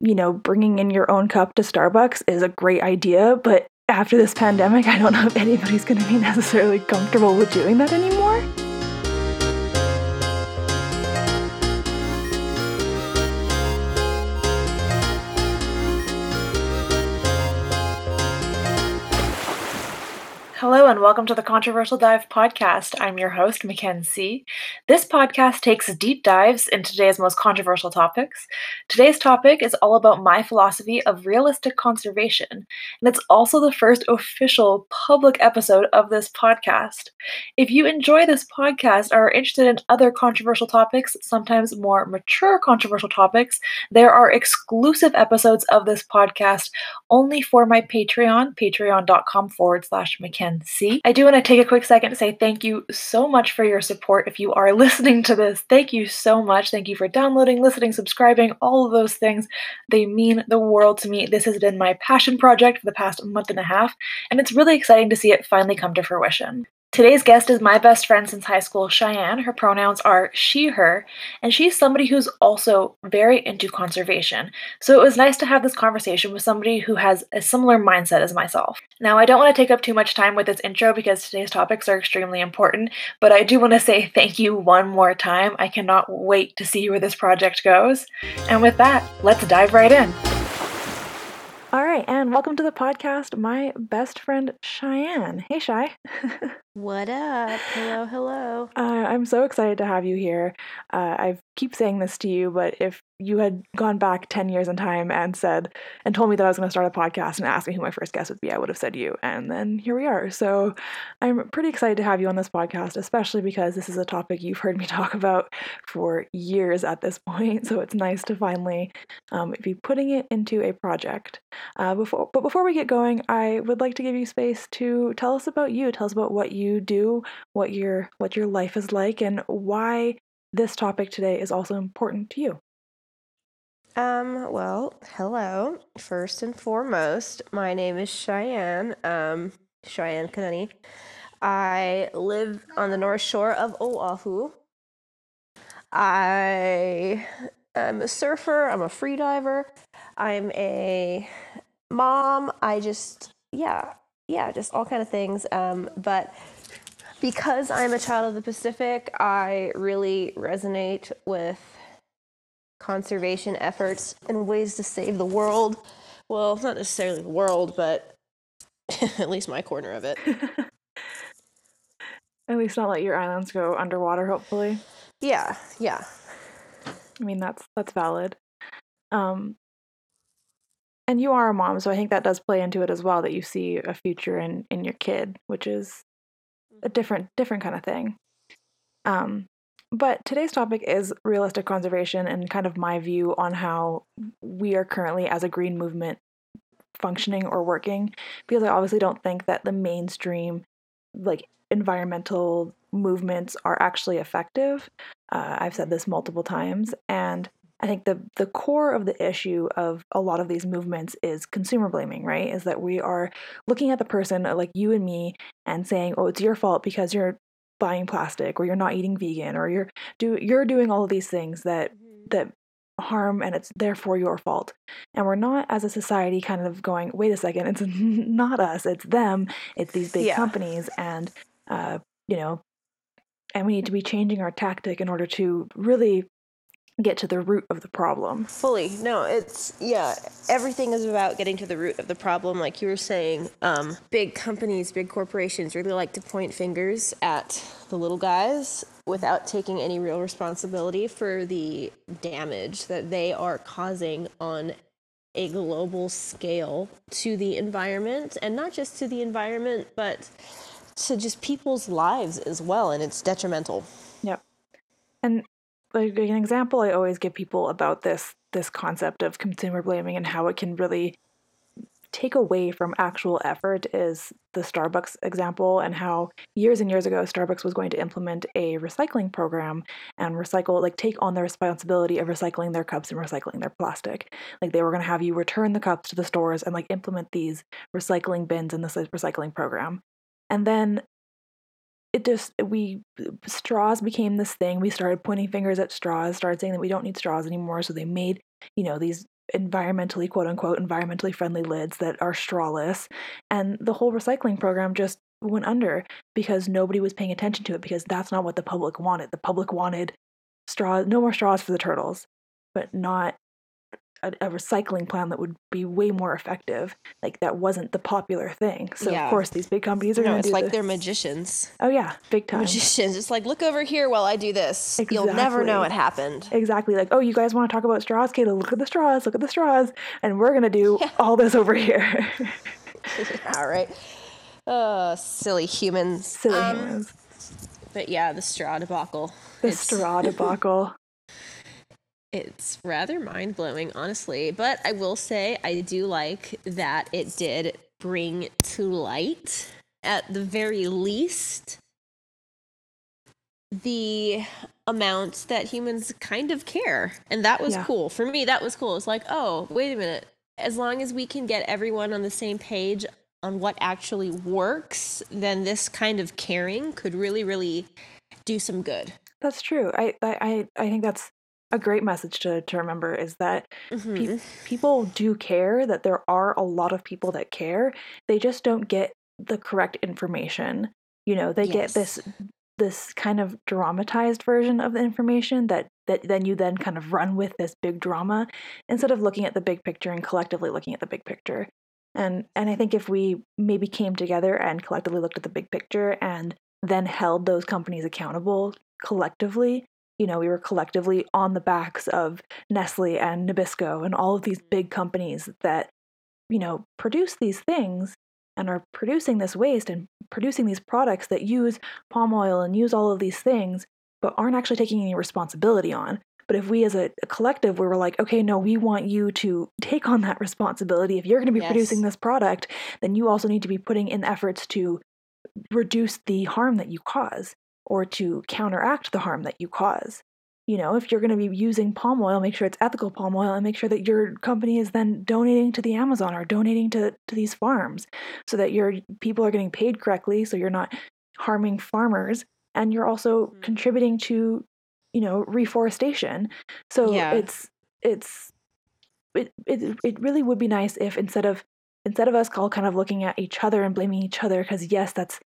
you know, bringing in your own cup to Starbucks is a great idea, but after this pandemic, I don't know if anybody's going to be necessarily comfortable with doing that anymore. And welcome to the Controversial Dive podcast. I'm your host, Mckensea. This podcast takes deep dives into today's most controversial topics. Today's topic is all about my philosophy of realistic conservation, and it's also the first official public episode of this podcast. If you enjoy this podcast or are interested in other controversial topics, sometimes more mature controversial topics, there are exclusive episodes of this podcast only for my Patreon, patreon.com forward slash Mackenzie see. I do want to take a quick second to say thank you so much for your support. If you are listening to this, thank you so much. Thank you for downloading, listening, subscribing, all of those things. They mean the world to me. This has been my passion project for the past month and a half, and it's really exciting to see it finally come to fruition. Today's guest is my best friend since high school, Cheyenne. Her pronouns are she, her, and she's somebody who's also very into conservation. So it was nice to have this conversation with somebody who has a similar mindset as myself. Now, I don't want to take up too much time with this intro because today's topics are extremely important, but I do want to say thank you one more time. I cannot wait to see where this project goes. And with that, let's dive right in. All right, and welcome to the podcast, my best friend Cheyenne. Hey, Shy. what up? Hello, hello. Uh, I'm so excited to have you here. Uh, I keep saying this to you, but if you had gone back 10 years in time and said, and told me that I was going to start a podcast and asked me who my first guest would be, I would have said you. And then here we are. So I'm pretty excited to have you on this podcast, especially because this is a topic you've heard me talk about for years at this point. So it's nice to finally um, be putting it into a project. Uh, before, but before we get going, I would like to give you space to tell us about you. Tell us about what you do, what your what your life is like, and why this topic today is also important to you. Um, well, hello. First and foremost, my name is Cheyenne, um, Cheyenne Kanani. I live on the north shore of Oahu. I am a surfer, I'm a free diver, I'm a mom. I just, yeah, yeah, just all kind of things. Um, but because I'm a child of the Pacific, I really resonate with conservation efforts and ways to save the world. Well, not necessarily the world, but at least my corner of it. at least not let your islands go underwater, hopefully. Yeah, yeah. I mean that's that's valid. Um and you are a mom, so I think that does play into it as well that you see a future in in your kid, which is a different different kind of thing. Um but today's topic is realistic conservation and kind of my view on how we are currently as a green movement functioning or working because I obviously don't think that the mainstream like environmental movements are actually effective. Uh, I've said this multiple times and I think the the core of the issue of a lot of these movements is consumer blaming, right? Is that we are looking at the person like you and me and saying, "Oh, it's your fault because you're buying plastic or you're not eating vegan or you're do you're doing all of these things that mm-hmm. that harm and it's therefore your fault. And we're not as a society kind of going, wait a second, it's not us, it's them, it's these big yeah. companies and uh, you know, and we need to be changing our tactic in order to really get to the root of the problem. Fully. No, it's yeah, everything is about getting to the root of the problem like you were saying. Um, big companies, big corporations really like to point fingers at the little guys without taking any real responsibility for the damage that they are causing on a global scale to the environment and not just to the environment but to just people's lives as well and it's detrimental. Yep. And like an example I always give people about this this concept of consumer blaming and how it can really take away from actual effort is the Starbucks example and how years and years ago Starbucks was going to implement a recycling program and recycle like take on the responsibility of recycling their cups and recycling their plastic. Like they were going to have you return the cups to the stores and like implement these recycling bins in this recycling program. And then it just we straws became this thing. We started pointing fingers at straws, started saying that we don't need straws anymore. So they made you know these environmentally quote unquote environmentally friendly lids that are strawless and the whole recycling program just went under because nobody was paying attention to it because that's not what the public wanted the public wanted straws, no more straws for the turtles but not a, a, recycling plan that would be way more effective. Like that wasn't the popular thing. So yeah. of course these big companies are no, going to. It's like this. they're magicians. Oh yeah, big time magicians. It's like look over here while I do this. Exactly. You'll never know what happened. Exactly. Like oh, you guys want to talk about straws? Kayla, look at the straws. Look at the straws, and we're gonna do yeah. all this over here. all right. Oh, silly humans. Silly um, humans. But yeah, the straw debacle. The it's... straw debacle. It's rather mind blowing, honestly. But I will say, I do like that it did bring to light, at the very least, the amount that humans kind of care. And that was yeah. cool. For me, that was cool. It's like, oh, wait a minute. As long as we can get everyone on the same page on what actually works, then this kind of caring could really, really do some good. That's true. I I I think that's a great message to, to remember is that mm-hmm. pe- people do care that there are a lot of people that care they just don't get the correct information you know they yes. get this this kind of dramatized version of the information that that then you then kind of run with this big drama instead of looking at the big picture and collectively looking at the big picture and and i think if we maybe came together and collectively looked at the big picture and then held those companies accountable collectively you know, we were collectively on the backs of Nestle and Nabisco and all of these mm-hmm. big companies that, you know, produce these things and are producing this waste and producing these products that use palm oil and use all of these things, but aren't actually taking any responsibility on. But if we as a, a collective, we were like, okay, no, we want you to take on that responsibility. If you're going to be yes. producing this product, then you also need to be putting in efforts to reduce the harm that you cause or to counteract the harm that you cause. You know, if you're going to be using palm oil, make sure it's ethical palm oil and make sure that your company is then donating to the Amazon or donating to, to these farms so that your people are getting paid correctly so you're not harming farmers and you're also mm-hmm. contributing to, you know, reforestation. So yeah. it's it's it, it it really would be nice if instead of instead of us all kind of looking at each other and blaming each other because yes that's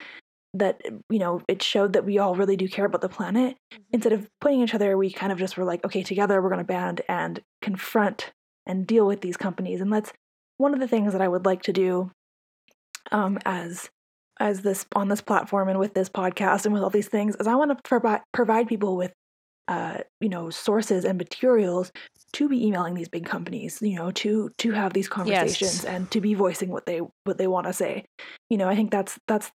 that you know it showed that we all really do care about the planet mm-hmm. instead of putting each other we kind of just were like okay together we're going to band and confront and deal with these companies and that's one of the things that i would like to do um, as as this on this platform and with this podcast and with all these things is i want to provide provide people with uh, you know sources and materials to be emailing these big companies you know to to have these conversations yes. and to be voicing what they what they want to say you know i think that's that's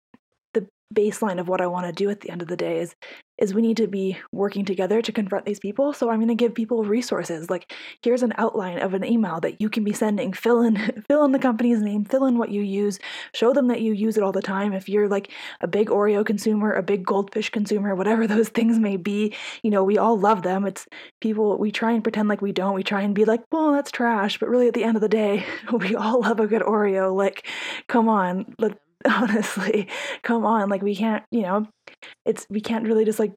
baseline of what I want to do at the end of the day is is we need to be working together to confront these people. So I'm going to give people resources. Like here's an outline of an email that you can be sending. Fill in fill in the company's name, fill in what you use, show them that you use it all the time. If you're like a big Oreo consumer, a big goldfish consumer, whatever those things may be, you know, we all love them. It's people we try and pretend like we don't. We try and be like, "Well, that's trash," but really at the end of the day, we all love a good Oreo. Like, come on, let honestly come on like we can't you know it's we can't really just like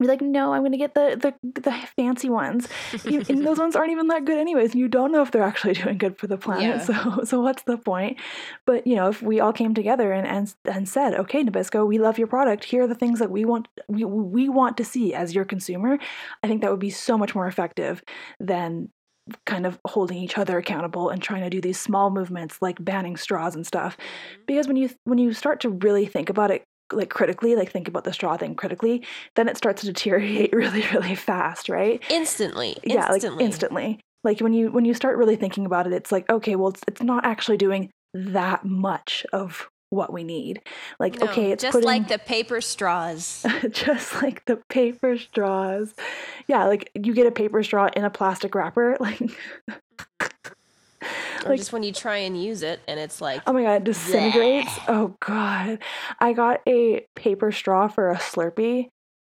be like no i'm gonna get the the, the fancy ones you, and those ones aren't even that good anyways and you don't know if they're actually doing good for the planet yeah. so so what's the point but you know if we all came together and and, and said okay nabisco we love your product here are the things that we want we, we want to see as your consumer i think that would be so much more effective than kind of holding each other accountable and trying to do these small movements like banning straws and stuff mm-hmm. because when you when you start to really think about it like critically like think about the straw thing critically then it starts to deteriorate really really fast right instantly yeah instantly. like instantly like when you when you start really thinking about it it's like okay well it's, it's not actually doing that much of what we need. Like, no, okay, it's just putting, like the paper straws. just like the paper straws. Yeah, like you get a paper straw in a plastic wrapper, like. or like, just when you try and use it and it's like oh my god it disintegrates bleh. oh god i got a paper straw for a slurpee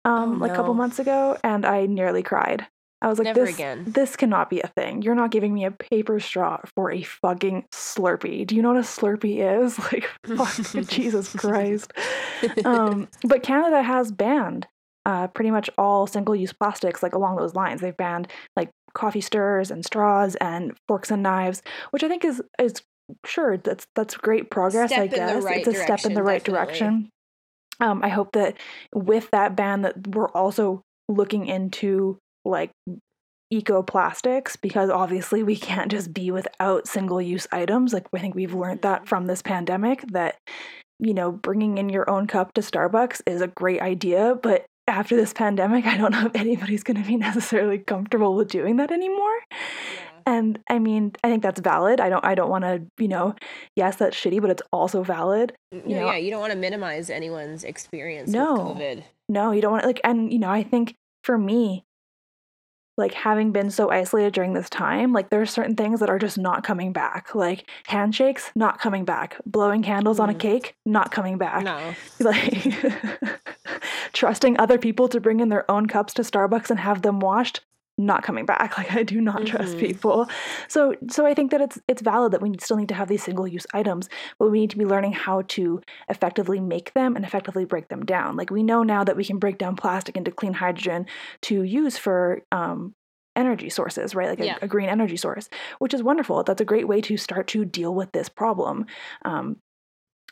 um oh, like a couple months ago and i nearly cried I was like, Never this, again. this cannot be a thing. You're not giving me a paper straw for a fucking Slurpee. Do you know what a Slurpee is? Like, fuck, Jesus Christ. Um, but Canada has banned uh, pretty much all single-use plastics like along those lines. They've banned like coffee stirrers and straws and forks and knives, which I think is is sure that's that's great progress. Step I guess right it's a step in the right definitely. direction. Um, I hope that with that ban that we're also looking into like eco plastics because obviously we can't just be without single use items. Like i think we've learned that mm-hmm. from this pandemic that you know bringing in your own cup to starbucks is a great idea but after this pandemic i don't know if anybody's going to be necessarily comfortable with doing that anymore. And i mean i think that's valid. I don't i don't want to you know yes that's shitty but it's also valid No, know- yeah, you don't want to minimize anyone's experience No. with COVID. No, you don't want like and you know, I think for me like having been so isolated during this time, like there are certain things that are just not coming back. Like handshakes, not coming back. Blowing candles on a Mhm. cake, not coming back. No. Like trusting other people to bring in their own cups to Starbucks and have them washed, not coming back. Like I do not trust Mhm. people. So so I think that it's it's valid that we still need to have these single use items, but we need to be learning how to effectively make them and effectively break them down. Like we know now that we can break down plastic into clean hydrogen to use for um, energy sources, right? Like a, Yeah. a green energy source, which is wonderful. That's a great way to start to deal with this problem. Um,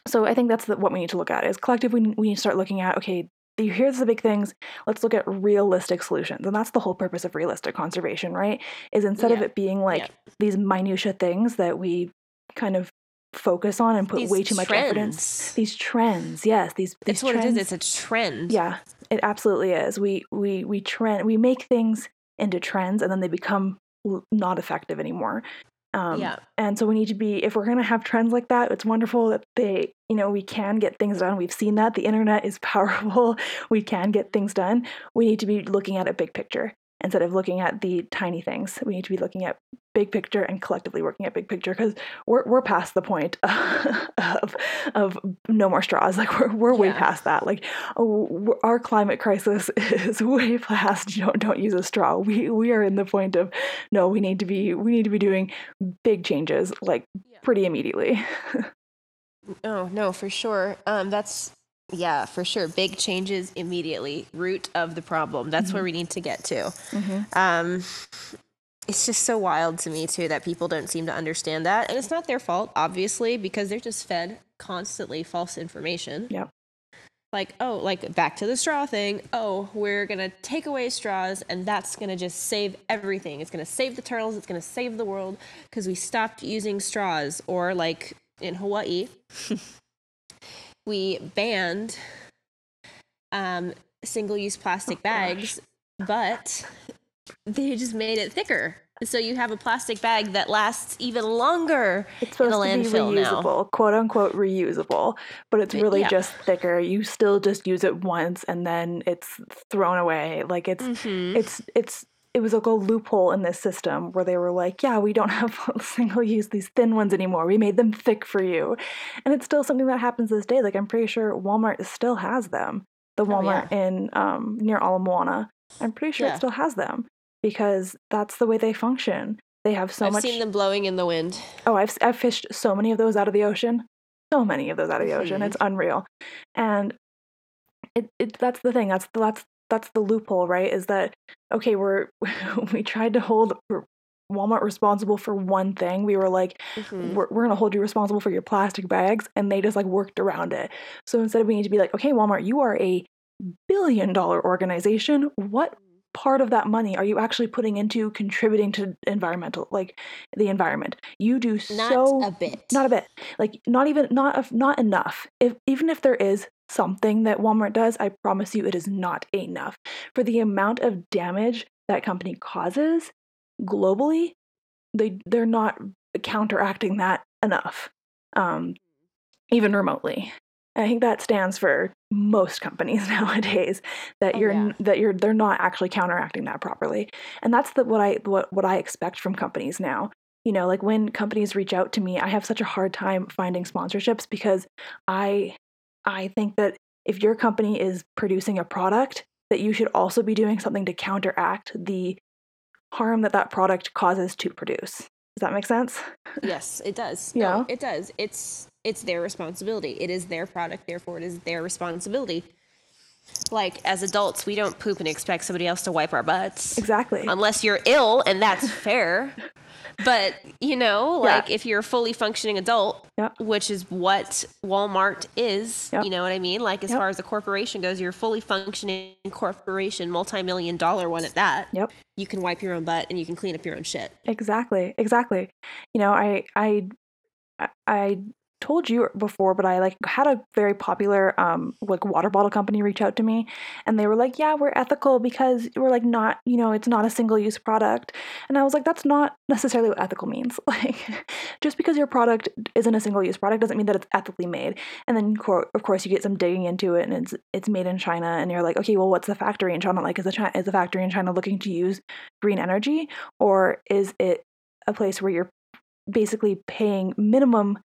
so I think that's the, what we need to look at is collectively we need to start looking at okay here's the big things let's look at realistic solutions and that's the whole purpose of realistic conservation right is instead of it being like Yeah. these minutia things that we kind of focus on and put These way too much effort in these trends yes these these It's what trends it is. It's a trend. yeah it absolutely is we we we trend we make things into trends and then they become not effective anymore um, Yeah. and so we need to be if we're going to have trends like that it's wonderful that they you know we can get things done. We've seen that. The internet is powerful. We can get things done. We need to be looking at a big picture instead of looking at the tiny things. We need to be looking at big picture and collectively working at big picture because we're, we're past the point of, of no more straws like we're, we're way Yeah. past that like oh, our climate crisis is way past don't don't use a straw we we are in the point of no we need to be we need to be doing big changes like Yeah. pretty immediately Oh no, for sure. Um, that's yeah, for sure. Big changes immediately. Root of the problem. That's Mm-hmm. where we need to get to. Um, it's just so wild to me too that people don't seem to understand that, and it's not their fault, obviously, because they're just fed constantly false information. yeah Like oh, like back to the straw thing. Oh, we're gonna take away straws, and that's gonna just save everything. It's gonna save the turtles. It's gonna save the world because we stopped using straws. Or like in Hawaii, we banned um, single-use plastic bags, but they just made it thicker. So you have a plastic bag that lasts even longer it's in a supposed to be landfill now. reusable quote unquote reusable but it's really yeah. just thicker you still just use it once and then it's thrown away like it's Mhm. it's it's it was like a loophole in this system where they were like, yeah, we don't have single use these thin ones anymore. We made them thick for you. And it's still something that happens this day. Like I'm pretty sure Walmart still has them. The Oh, yeah. Walmart in um near Ala Moana. I'm pretty sure Yeah. it still has them because that's the way they function. They have so much I've seen them blowing in the wind. Oh, I've I've fished so many of those out of the ocean. So many of those out of the ocean. Mhm. It's unreal. And it, it that's the thing. That's that's that's the loophole, right? Is that okay, we're we tried to hold Walmart responsible for one thing. We were like, Mhm. we're, we're going to hold you responsible for your plastic bags. And they just like worked around it. So instead, of we need to be like, okay, Walmart, you are a billion dollar organization. What part of that money are you actually putting into contributing to environmental, like the environment? You do Not so a bit. not a bit. Like not even not of not enough. If even if there is something that Walmart does, I promise you it is not enough. For the amount of damage that company causes globally, they they're not counteracting that enough. Um even remotely. I think that stands for most companies nowadays that Oh, you're yeah. that you're they're not actually counteracting that properly. And that's the, what I what what I expect from companies now you know like when companies reach out to me i have such a hard time finding sponsorships because i i think that if your company is producing a product that you should also be doing something to counteract the harm that that product causes to produce does that make sense Yes, it does. Yeah. No, it does. It's it's their responsibility. It is their product, therefore it is their responsibility. like as adults, we don't poop and expect somebody else to wipe our butts. Exactly. Unless you're ill, and that's fair. But you know, Yeah. like if you're a fully functioning adult, Yep. which is what Walmart is, Yep. you know what I mean? Like as far as a corporation goes, you're a fully functioning corporation, multi-million dollar one at that. Yep. You can wipe your own butt and you can clean up your own shit. Exactly. Exactly. You know, I I I- I told you before, but I like had a very popular um like water bottle company reach out to me and they were like, "Yeah, we're ethical because we're like not, you know, it's not a single-use product." And I was like, "That's not necessarily what ethical means. Like just because your product isn't a single-use product doesn't mean that it's ethically made." And then of course you get some digging into it and it's it's made in China and you're like, "Okay, well what's the factory in China like? Is the China, is the factory in China looking to use green energy or is it a place where you're basically paying minimum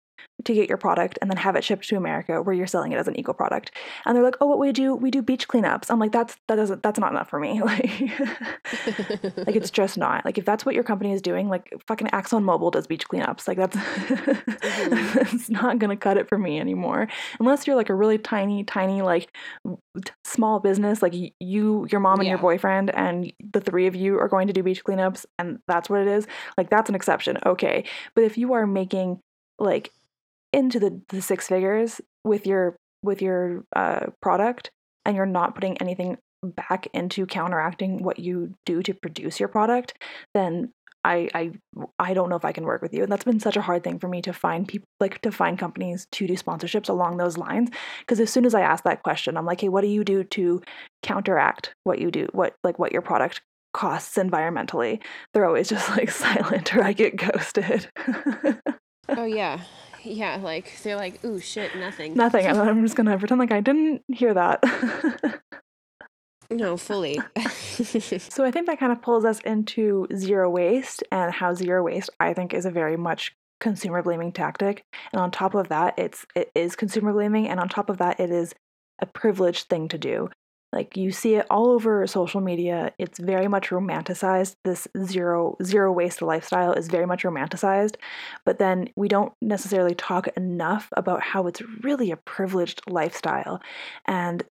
to get your product and then have it shipped to America where you're selling it as an eco product. And they're like, "Oh, what we do? We do beach cleanups." I'm like, "That's that doesn't that's not enough for me." Like like it's just not. Like if that's what your company is doing, like fucking Exxon Mobil does beach cleanups. Like that's mm-hmm. it's not going to cut it for me anymore. Unless you're like a really tiny tiny like small business like you your mom and your boyfriend and the three of you are going to do beach cleanups and that's what it is. Like that's an exception. Okay. But if you are making like into the, the six figures with your with your uh, product and you're not putting anything back into counteracting what you do to produce your product then I, I I don't know if I can work with you. And that's been such a hard thing for me to find people like to find companies to do sponsorships along those lines. Because as soon as I ask that question, I'm like, hey, what do you do to counteract what you do, what like what your product costs environmentally? They're always just like silent or I get ghosted. oh yeah. Yeah, like they're like, ooh shit, nothing. Nothing. And I'm just gonna pretend like I didn't hear that. No, fully. so I think that kind of pulls us into zero waste and how zero waste I think is a very much consumer blaming tactic. And on top of that, it's it is consumer blaming, and on top of that, it is a privileged thing to do. Like you see it all over social media. It's very much romanticized. This zero zero waste lifestyle is very much romanticized, but then we don't necessarily talk enough about how it's really a privileged lifestyle, and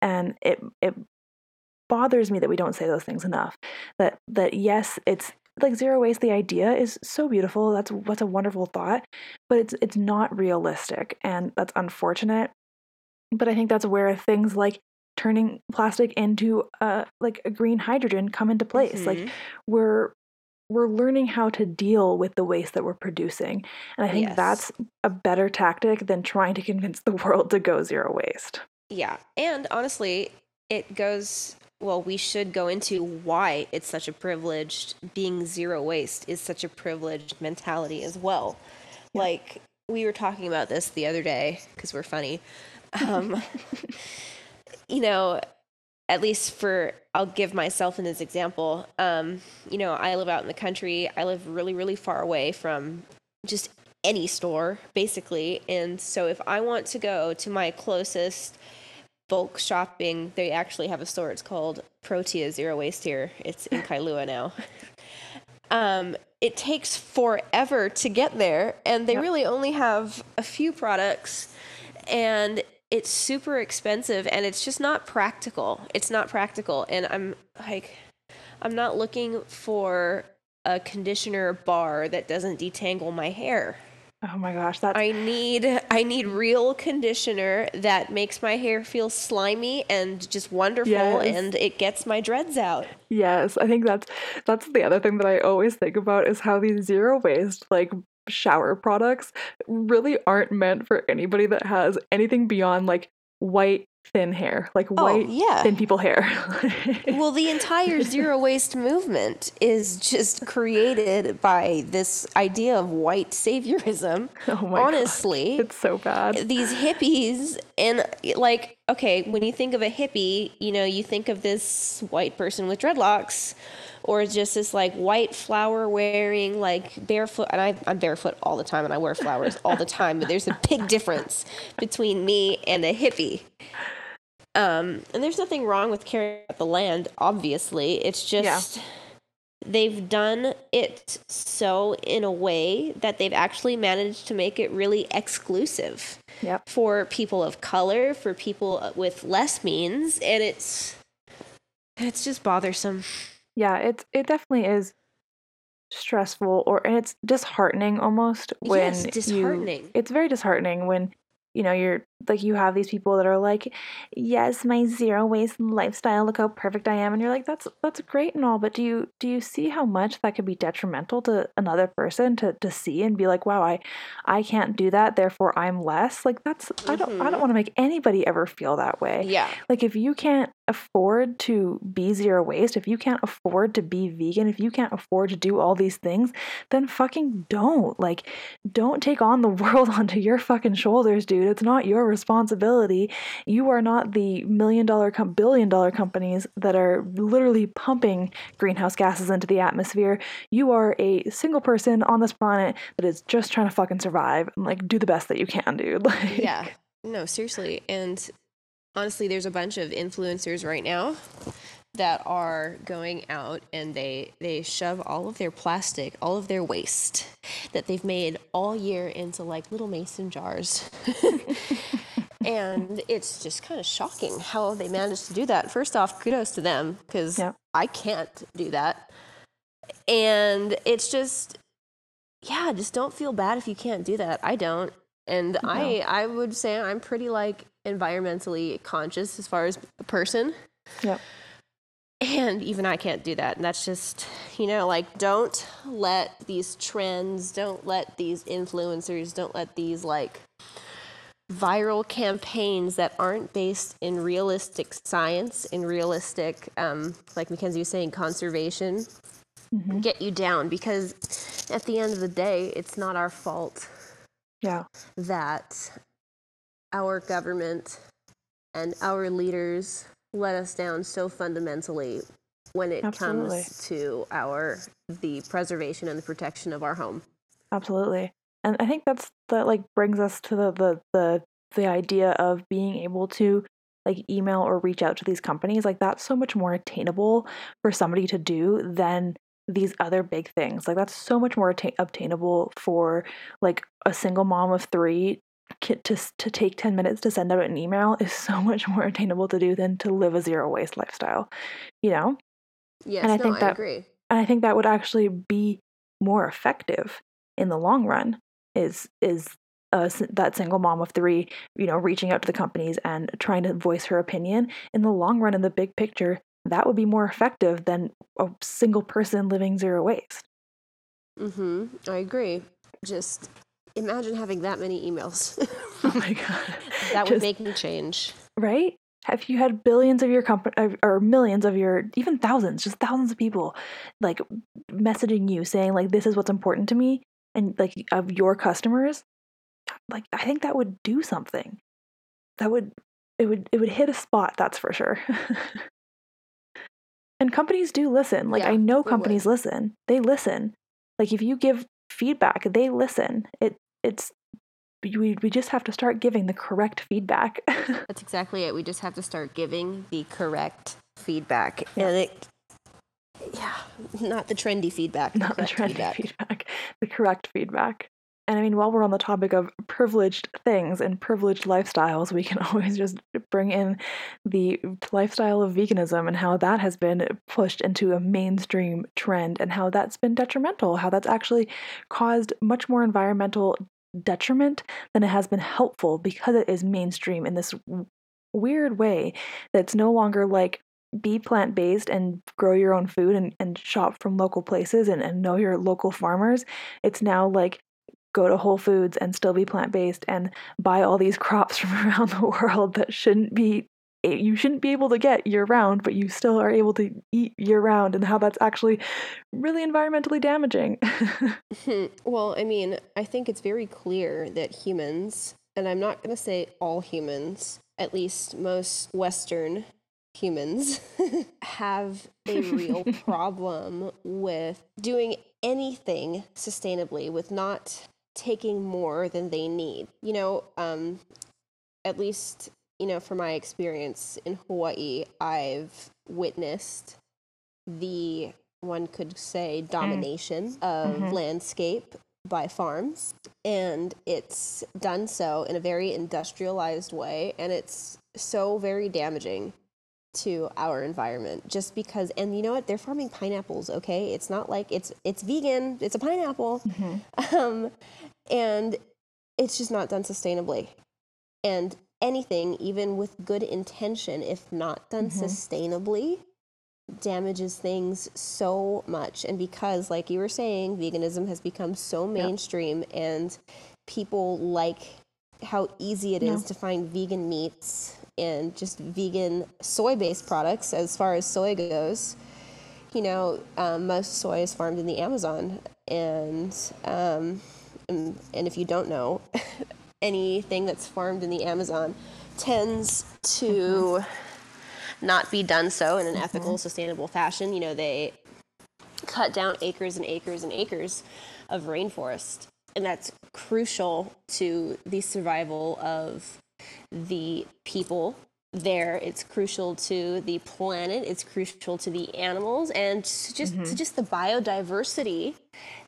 and it it bothers me that we don't say those things enough. That that yes, it's like zero waste. The idea is so beautiful. That's what's a wonderful thought, but it's it's not realistic, and that's unfortunate. But I think that's where things like turning plastic into uh like a green hydrogen come into place. Like Mhm. we're we're learning how to deal with the waste that we're producing, and I think Yes. that's a better tactic than trying to convince the world to go zero waste. Yeah. And honestly, it goes well, we should go into why it's such a privileged being zero waste is such a privileged mentality as well. Like we were talking about this the other day because we're funny. Um, you know, at least for I'll give myself in this example. Um, you know, I live out in the country. I live really, really far away from just any store, basically. And so if I want to go to my closest bulk shopping, they actually have a store. It's called Protea Zero Waste here. It's in Kailua now. Um, it takes forever to get there, and they Yep. really only have a few products, and it's super expensive, and it's just not practical. It's not practical, and I'm like, I'm not looking for a conditioner bar that doesn't detangle my hair. Oh my gosh, that's I need I need real conditioner that makes my hair feel slimy and just wonderful Yes. and it gets my dreads out. Yes, I think that's that's the other thing that I always think about is how these zero waste like shower products really aren't meant for anybody that has anything beyond like white thin hair, like oh, white Oh, yeah. thin people hair. Well, the entire zero waste movement is just created by this idea of white saviorism. Oh my God. Honestly, it's so bad. these hippies and like okay when you think of a hippie you know you think of this white person with dreadlocks or just this like white flower wearing like barefoot and I, i'm barefoot all the time and i wear flowers all the time but there's a big difference between me and a hippie um, and there's nothing wrong with caring about the land obviously it's Yeah. just they've done it so in a way that they've actually managed to make it really exclusive Yep. for people of color, for people with less means, and it's it's just bothersome. Yeah, it's it definitely is stressful or and it's disheartening almost when Yes, you- disheartening. it's very disheartening when you know you're like you have these people that are like yes my zero waste lifestyle look how perfect i am and you're like that's that's great and all but do you do you see how much that could be detrimental to another person to to see and be like wow i i can't do that therefore i'm less like that's i don't i don't mm-hmm. want to make anybody ever feel that way Yeah. like if you can't afford to be zero waste, if you can't afford to be vegan, if you can't afford to do all these things, then fucking don't. Like don't take on the world onto your fucking shoulders, dude. It's not your responsibility. You are not the million dollar com- billion dollar companies that are literally pumping greenhouse gases into the atmosphere. You are a single person on this planet that is just trying to fucking survive and like do the best that you can, dude. Like Yeah. No, seriously. And honestly, there's a bunch of influencers right now that are going out and they they shove all of their plastic, all of their waste that they've made all year into like little mason jars. and it's just kind of shocking how they managed to do that. First off, kudos to them because Yeah. I can't do that. And it's just yeah, just don't feel bad if you can't do that. I don't. And I I would say I'm pretty like environmentally conscious as far as a person. Yep. And even I can't do that. And that's just, you know, like don't let these trends, don't let these influencers, don't let these like viral campaigns that aren't based in realistic science, in realistic, um, like Mckensea was saying, conservation, Mhm. get you down because at the end of the day, it's not our fault Yeah. that our government and our leaders let us down so fundamentally when it Absolutely. comes to our the preservation and the protection of our home. Absolutely. And I think that's that like brings us to the the the the idea of being able to like email or reach out to these companies. Like that's so much more attainable for somebody to do than these other big things. Like that's so much more atta- obtainable for like a single mom of 3 ki- to to take 10 minutes to send out an email is so much more attainable to do than to live a zero waste lifestyle. You know? Yes, And I no, think I that- agree. and I think that would actually be more effective in the long run. Is is uh, that single mom of three, you know, reaching out to the companies and trying to voice her opinion in the long run, in the big picture, that would be more effective than a single person living zero waste. Mm-hmm. I agree. Just imagine having that many emails. Oh my god, that would Just- make me change. right? Have you had billions of your company or millions of your even thousands, just thousands of people, like messaging you saying like this is what's important to me, and like of your customers, like I think that would do something. That would it would it would hit a spot. That's for sure. and companies do listen. Like Yeah, I know companies listen. They listen. Like if you give feedback, they listen. It it's we we just have to start giving the correct feedback. That's exactly it. We just have to start giving the correct feedback. Yeah. And it yeah, not the trendy feedback. not the trendy feedback. the correct feedback. And I mean, while we're on the topic of privileged things and privileged lifestyles, we can always just bring in the lifestyle of veganism and how that has been pushed into a mainstream trend and how that's been detrimental, how that's actually caused much more environmental detriment than it has been helpful because it is mainstream in this w- weird way that's no longer like be plant based and grow your own food and, and shop from local places and, and know your local farmers. It's now like go to Whole Foods and still be plant based and buy all these crops from around the world that shouldn't be you shouldn't be able to get year round, but you still are able to eat year round, and how that's actually really environmentally damaging. Well, I mean, I think it's very clear that humans, and I'm not going to say all humans, at least most Western humans, have a real problem with doing anything sustainably, with not taking more than they need. You know, um, at least, you know, from my experience in Hawaii, I've witnessed the one could say domination of Mhm. landscape by farms. And it's done so in a very industrialized way. And it's so very damaging to our environment just because and you know what? They're farming pineapples okay? It's not like it's it's vegan. It's a pineapple. Um, and it's just not done sustainably. And anything even with good intention if not done Mhm. sustainably damages things so much and because like you were saying veganism has become so mainstream and people like how easy it is Yeah. to find vegan meats and just vegan soy based products as far as soy goes you know um, most soy is farmed in the amazon and um, and, and if you don't know anything that's farmed in the amazon tends to not be done so in an ethical, mm-hmm. sustainable fashion. You know, they cut down acres and acres and acres of rainforest, and that's crucial to the survival of the people there. It's crucial to the planet. It's crucial to the animals and to just to mm-hmm. just the biodiversity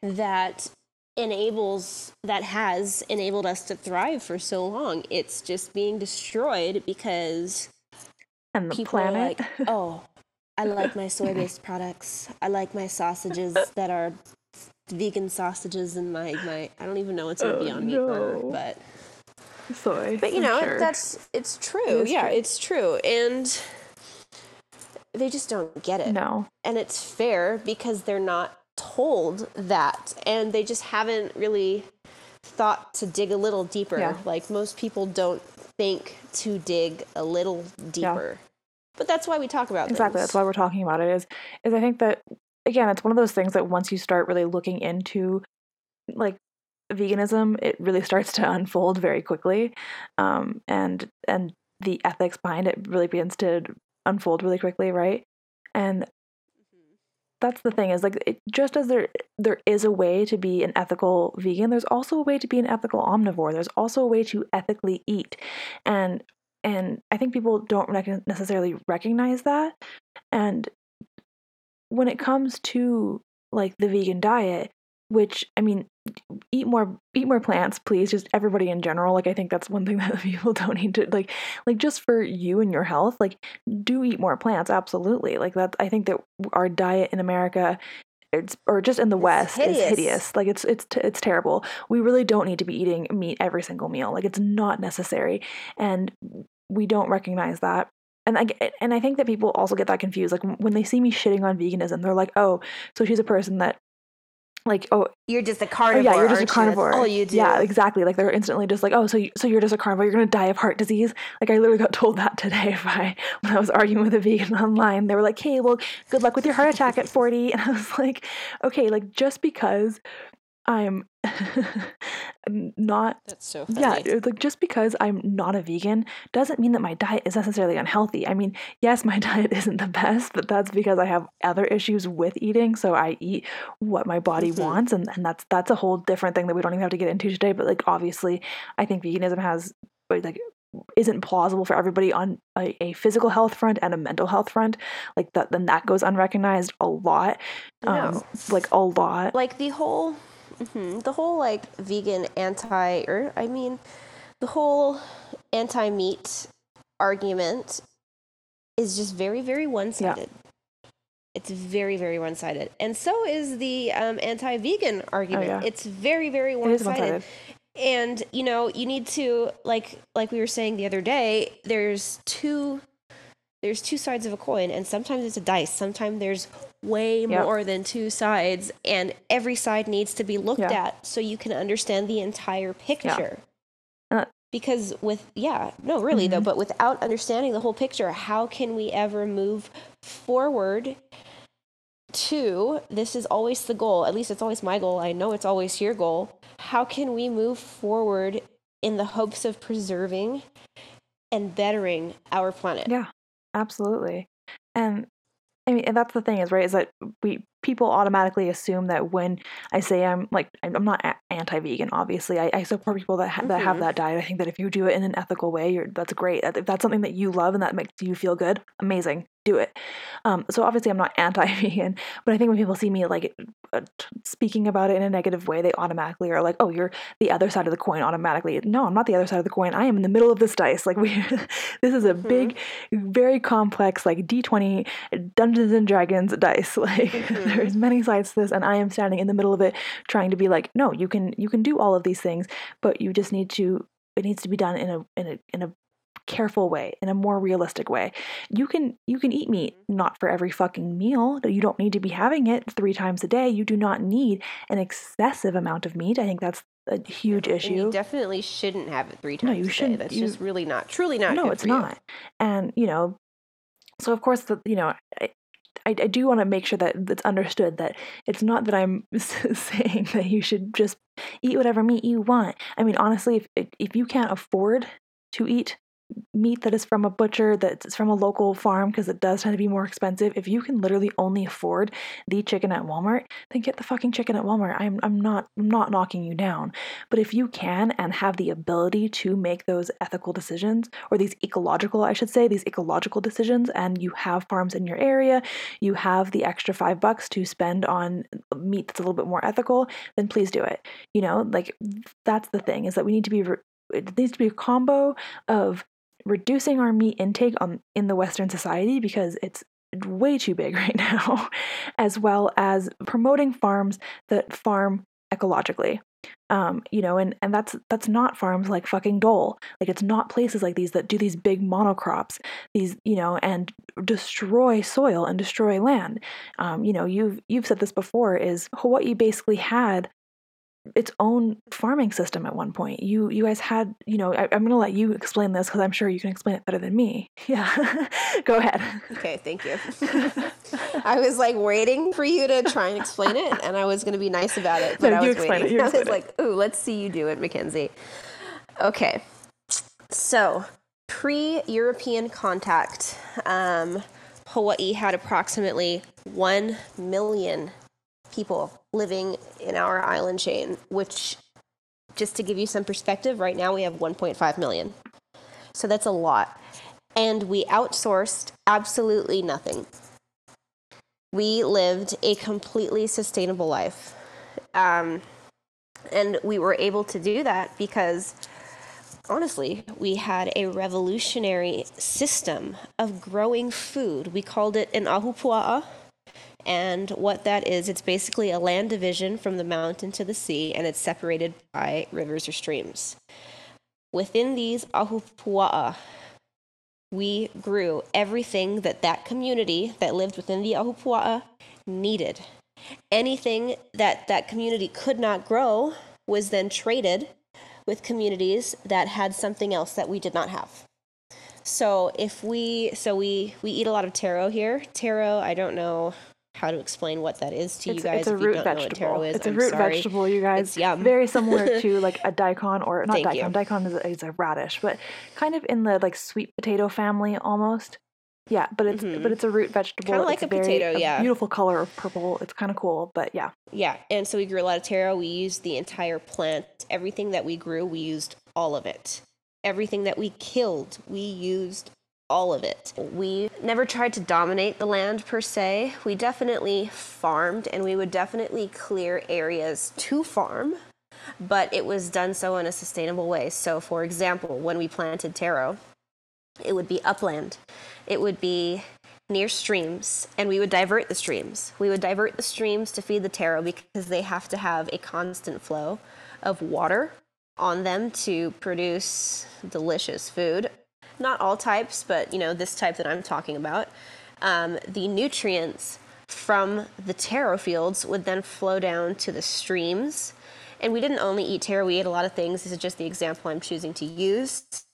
that enables that has enabled us to thrive for so long. It's just being destroyed because and the people planet. are like, oh, I like my soy based products. I like my sausages that are vegan sausages and my, my I don't even know what's Oh, Beyond Meat burger, no. but soy. but you I'm know sure. that's it's true. is yeah, true. it's true, and they just don't get it. no. and it's fair because they're not told that and they just haven't really thought to dig a little deeper. Yeah. like most people don't think to dig a little deeper. But that's why we talk about exactly things. that's why we're talking about it is is i think that again it's one of those things that once you start really looking into like veganism it really starts to unfold very quickly. Um and and the ethics behind it really begins to unfold really quickly right? And that's the thing is like it, just as there there is a way to be an ethical vegan there's also a way to be an ethical omnivore. There's also a way to ethically eat. And and i think people don't rec- necessarily recognize that. And when it comes to like the vegan diet which i mean eat more eat more plants please just everybody in general. Like i think that's one thing that people don't need to like like just for you and your health like do eat more plants absolutely. Like that i think that our diet in america it's or just in the It's west is hideous. hideous. Like it's it's it's terrible. We really don't need to be eating meat every single meal. Like it's not necessary and we don't recognize that. And I get- and I think that people also get that confused. Like when they see me shitting on veganism, they're like, "Oh, so she's a person that, like, oh, you're just a oh carnivore yeah, you're just a carnivore. All you do Yeah, exactly. Like they're instantly just like, "Oh, so you, so you're just a carnivore. You're gonna die of heart disease." Like I literally got told that today by when I was arguing with a vegan online. They were like, "Hey, well, good luck with your heart attack at 40." And I was like, "Okay, like just because I'm not that's so yeah, funny. it's like just because I'm not a vegan doesn't mean that my diet is necessarily unhealthy. I mean, yes, my diet isn't the best, but that's because I have other issues with eating. So I eat what my body Mhm. wants, and, and that's that's a whole different thing that we don't even have to get into today. But like obviously, I think veganism has like isn't plausible for everybody on a, a physical health front and a mental health front. Like that, then that goes unrecognized a lot. Um, No. like a lot. like the whole mhm, the whole like vegan anti or i mean the whole anti-meat argument is just very very one-sided Yeah. it's very very one-sided and so is the um, anti-vegan argument Oh, yeah. it's very very one-sided one-sided. and you know you need to like like we were saying the other day there's two there's two sides of a coin and sometimes it's a dice sometimes there's way Yep. more than two sides and every side needs to be looked Yeah. at so you can understand the entire picture Uh, because with yeah no really though Mhm. but without understanding the whole picture how can we ever move forward to this is always the goal at least it's always my goal i know it's always your goal how can we move forward in the hopes of preserving and bettering our planet Yeah, absolutely. And I mean, and that's the thing is, right, is that we people automatically assume that when I say I'm like I'm not a- anti-vegan, obviously I, I support people that ha- that have Mhm. that diet. I think that if you do it in an ethical way, you're, that's great. If that's something that you love and that makes you feel good, amazing, do it. Um, so obviously I'm not anti-vegan, but I think when people see me like uh, speaking about it in a negative way, they automatically are like, "Oh, you're the other side of the coin." Automatically, no, I'm not the other side of the coin. I am in the middle of this dice. Like we, this is a big, very complex like D20 Dungeons and Dragons dice. Like Mhm. There's many sides to this, and I am standing in the middle of it, trying to be like, "No, you can you can do all of these things, but you just need to. It needs to be done in a in a in a careful way in a more realistic way you can you can eat meat not for every fucking meal you don't need to be having it three times a day you do not need an excessive amount of meat i think that's a huge issue And you definitely shouldn't have it three No, times you a day. shouldn't. That's You- just really not, truly not. no it's for you. not and you know so of course the you know I, I do want to make sure that it's understood that it's not that I'm saying that you should just eat whatever meat you want. I mean, honestly, if if you can't afford to eat meat that is from a butcher that's from a local farm because it does tend to be more expensive. If you can literally only afford the chicken at Walmart then get the fucking chicken at Walmart. I'm I'm not I'm not knocking you down. But if you can and have the ability to make those ethical decisions or these ecological I should say these ecological decisions and you have farms in your area you have the extra 5 bucks to spend on meat that's a little bit more ethical then please do it. You know like that's the thing is that we need to be re- it needs to be a combo of reducing our meat intake on in the western society because it's way too big right now as well as promoting farms that farm ecologically. Um you know and and that's that's not farms like fucking dole. Like it's not places like these that do these big monocrops these you know and destroy soil and destroy land. Um you know you've you've said this before is hawaii basically had its own farming system at one point. You you guys had, you know, I, I'm going to let you explain this because I'm sure you can explain it better than me. Yeah, go ahead. Okay, thank you. I was like waiting for you to try and explain it, and I was going to be nice about it, but No, I you was explain it, waiting. you I was it. like, "Ooh, let's see you do it, Mckensea." Okay, so pre-European contact, um, Hawaii had approximately one million people living in our island chain, which, just to give you some perspective, right now we have 1.5 million. So that's a lot. And we outsourced absolutely nothing. We lived a completely sustainable life. Um, and we were able to do that because, honestly, we had a revolutionary system of growing food. We called it an ahupua'a. And what that is, it's basically a land division from the mountain to the sea, and it's separated by rivers or streams. Within these ahupua'a, we grew everything that that community that lived within the ahupua'a needed. Anything that that community could not grow was then traded with communities that had something else that we did not have. So if we so we we eat a lot of taro here. Taro, I don't know how to explain what that is to it's, you guys. it's a if you root don't know what taro vegetable. is. It's a I'm root sorry. vegetable, you guys. It's yum. Very similar to like a daikon or not Thank daikon. you. Daikon is a, is a radish, but kind of in the like sweet potato family almost. Yeah, but it's Mhm. but it's a root vegetable. Kinda like it's a very, potato, yeah. Beautiful color of purple. It's kind of cool, but yeah. Yeah, and so we grew a lot of taro. We used the entire plant. Everything that we grew, we used all of it. Everything that we killed, we used all of it. We never tried to dominate the land per se. We definitely farmed and we would definitely clear areas to farm, but it was done so in a sustainable way. So, for example, when we planted taro, it would be upland. It would be near streams, and we would divert the streams. We would divert the streams to feed the taro because they have to have a constant flow of water on them to produce delicious food. Not all types, but you know this type that I'm talking about. Um, the nutrients from the taro fields would then flow down to the streams. And we didn't only eat taro; we ate a lot of things. This is just the example I'm choosing to use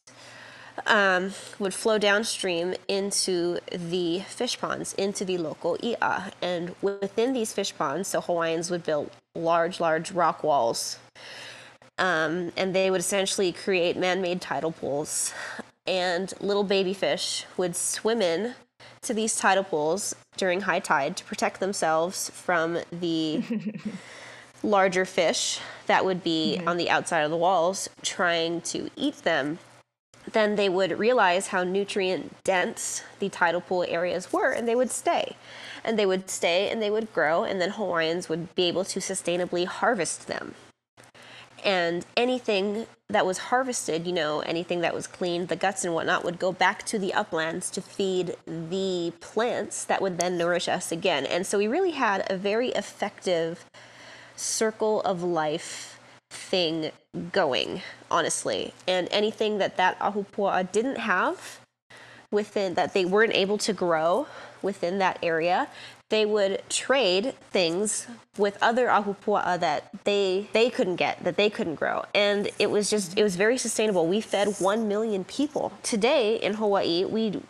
um, would flow downstream into the fish ponds, into the loko i'a. And within these fish ponds, so Hawaiians would build large, large rock walls. Um, and they would essentially create man made tidal pools. And little baby fish would swim in to these tidal pools during high tide to protect themselves from the larger fish that would be on the outside of the walls trying to eat them, then they would realize how nutrient dense the tidal pool areas were and they would stay. And they would stay and they would grow, and then Hawaiians would be able to sustainably harvest them. And anything that was harvested, you know, anything that was cleaned, the guts and whatnot, would go back to the uplands to feed the plants that would then nourish us again. And so we really had a very effective circle of life thing going, honestly. And anything that that ahupua'a didn't have within that they weren't able to grow within that area, they would trade things with other ahupua'a that they they couldn't get, that they couldn't grow. And it was just it was very sustainable. We fed 1 million people. Today in Hawaii, we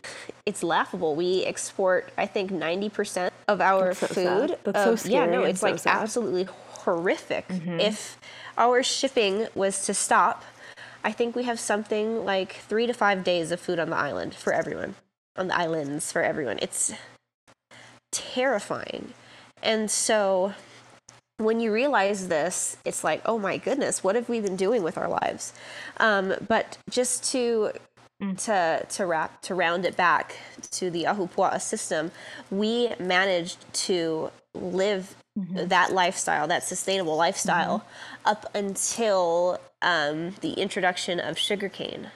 it's laughable. We export I think 90% of our That's so food. sad. That's so of- Yeah, no, it's so like sad. absolutely horrific. Mm-hmm. If our shipping was to stop, I think we have something like three to five days of food on the island for everyone, on the islands for everyone. It's terrifying. And so when you realize this, it's like, oh my goodness, what have we been doing with our lives? Um, but just to to to wrap to round it back to the Ahupua'a system, we managed to live that lifestyle, that sustainable lifestyle, up until um, the introduction of sugarcane.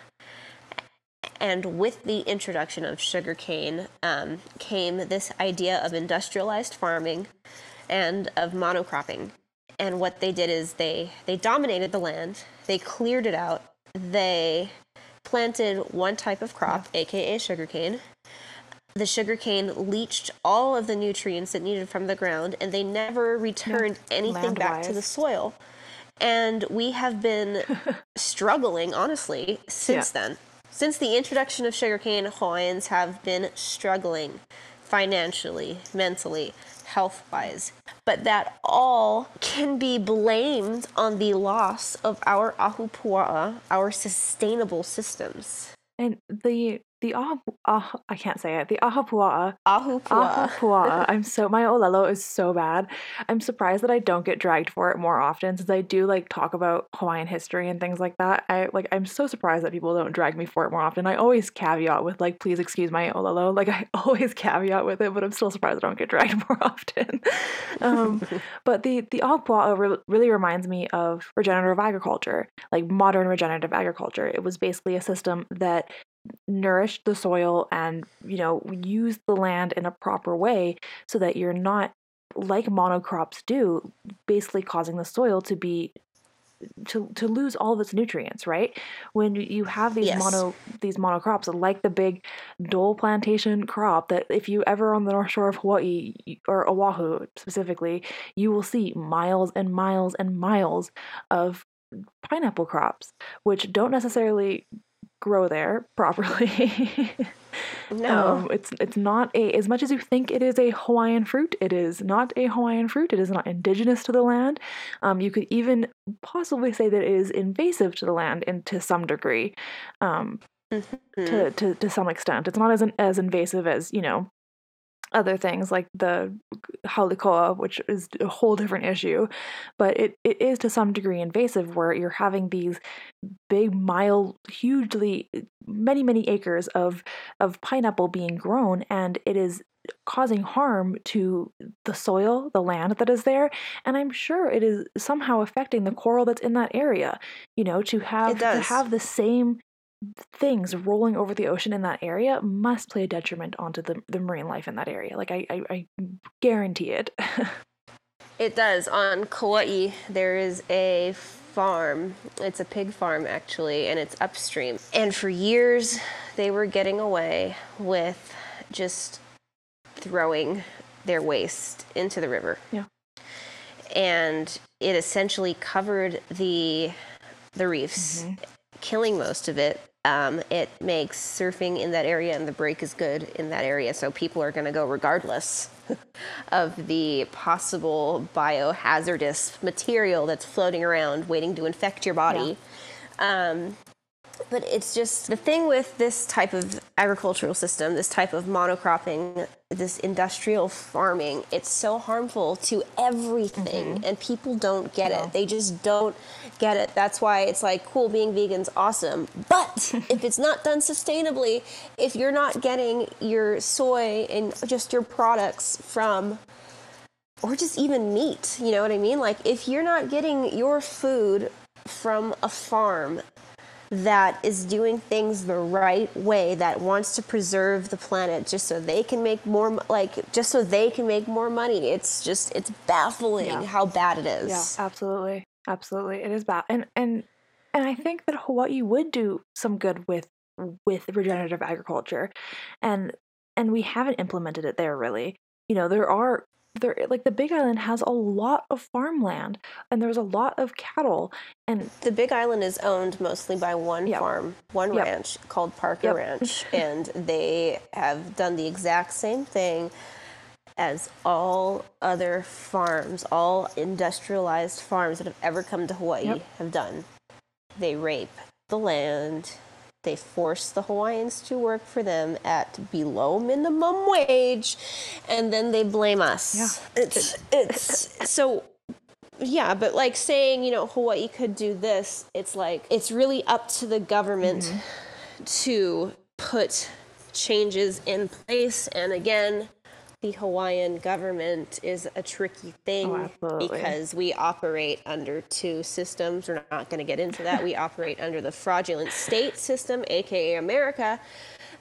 And with the introduction of sugarcane um, came this idea of industrialized farming and of monocropping. And what they did is they, they dominated the land, they cleared it out, they planted one type of crop, aka sugarcane. The sugarcane leached all of the nutrients it needed from the ground, and they never returned anything back to the soil. And we have been struggling, honestly, since Yeah. then. Since the introduction of sugarcane, Hawaiians have been struggling financially, mentally, health wise. But that all can be blamed on the loss of our ahupua'a, our sustainable systems. And the the ah, I can't say it. The ahapua'a Ahupua'a. Ahapua'a. I'm so my olelo is so bad. I'm surprised that I don't get dragged for it more often since I do like talk about Hawaiian history and things like that. I like I'm so surprised that people don't drag me for it more often. I always caveat with like please excuse my olelo. Like I always caveat with it, but I'm still surprised I don't get dragged more often. um, but the the Ahapua'a re- really reminds me of regenerative agriculture, like modern regenerative agriculture. It was basically a system that nourished the soil and you know use the land in a proper way so that you're not like monocrops do basically causing the soil to be to, to lose all of its nutrients right when you have these Yes. mono these monocrops like the big dole plantation crop that if you ever on the north shore of hawaii or oahu specifically you will see miles and miles and miles of pineapple crops which don't necessarily grow there properly No. um, it's it's not a as much as you think it is a Hawaiian fruit. It is not a Hawaiian fruit. It is not indigenous to the land. Um, you could even possibly say that it is invasive to the land and to some degree, um, Mm-hmm. to, to to some extent. It's not as as invasive as you know other things like the haole koa, which is a whole different issue, but it, it is to some degree invasive where you're having these big mile hugely eh, many many acres of of pineapple being grown and it is causing harm to the soil the land that is there and i'm sure it is somehow affecting the coral that's in that area you know to have to have the same things rolling over the ocean in that area must play a detriment onto the, the marine life in that area like i i, I guarantee it It does. On Kauai, there is a farm. It's a pig farm, actually, and it's upstream. And for years, they were getting away with just throwing their waste into the river. Yeah. And it essentially covered the the reefs, mm-hmm. Killing most of it. Um, it makes surfing in that area and the break is good in that area, so people are going to go regardless of the possible biohazardous material that's floating around waiting to infect your body. Um, but it's just the thing with this type of agricultural system, this type of monocropping, this industrial farming, it's so harmful to everything mm-hmm. and people don't get yeah. it. They just don't get it. That's why it's like cool being vegan's awesome. But if it's not done sustainably, if you're not getting your soy and just your products from or just even meat, you know what I mean? Like if you're not getting your food from a farm that is doing things the right way that wants to preserve the planet just so they can make more like just so they can make more money. It's just it's baffling yeah. how bad it is. Yeah absolutely. Absolutely. It is bad. And and and i think that hawaii would do some good with with regenerative agriculture and and we haven't implemented it there really. You know there are there like the big island has a lot of farmland and there's a lot of cattle and the big island is owned mostly by one yep. farm one yep. ranch called parker yep. ranch and they have done the exact same thing as all other farms all industrialized farms that have ever come to hawaii have done they rape the land they force the Hawaiians to work for them at below minimum wage, and then they blame us. Yeah. It's it's so yeah, but like saying, you know, Hawaii could do this, it's like it's really up to the government mm-hmm. to put changes in place. And again, the Hawaiian government is a tricky thing oh, because we operate under two systems. We're not going to get into that. we operate under the fraudulent state system, aka America,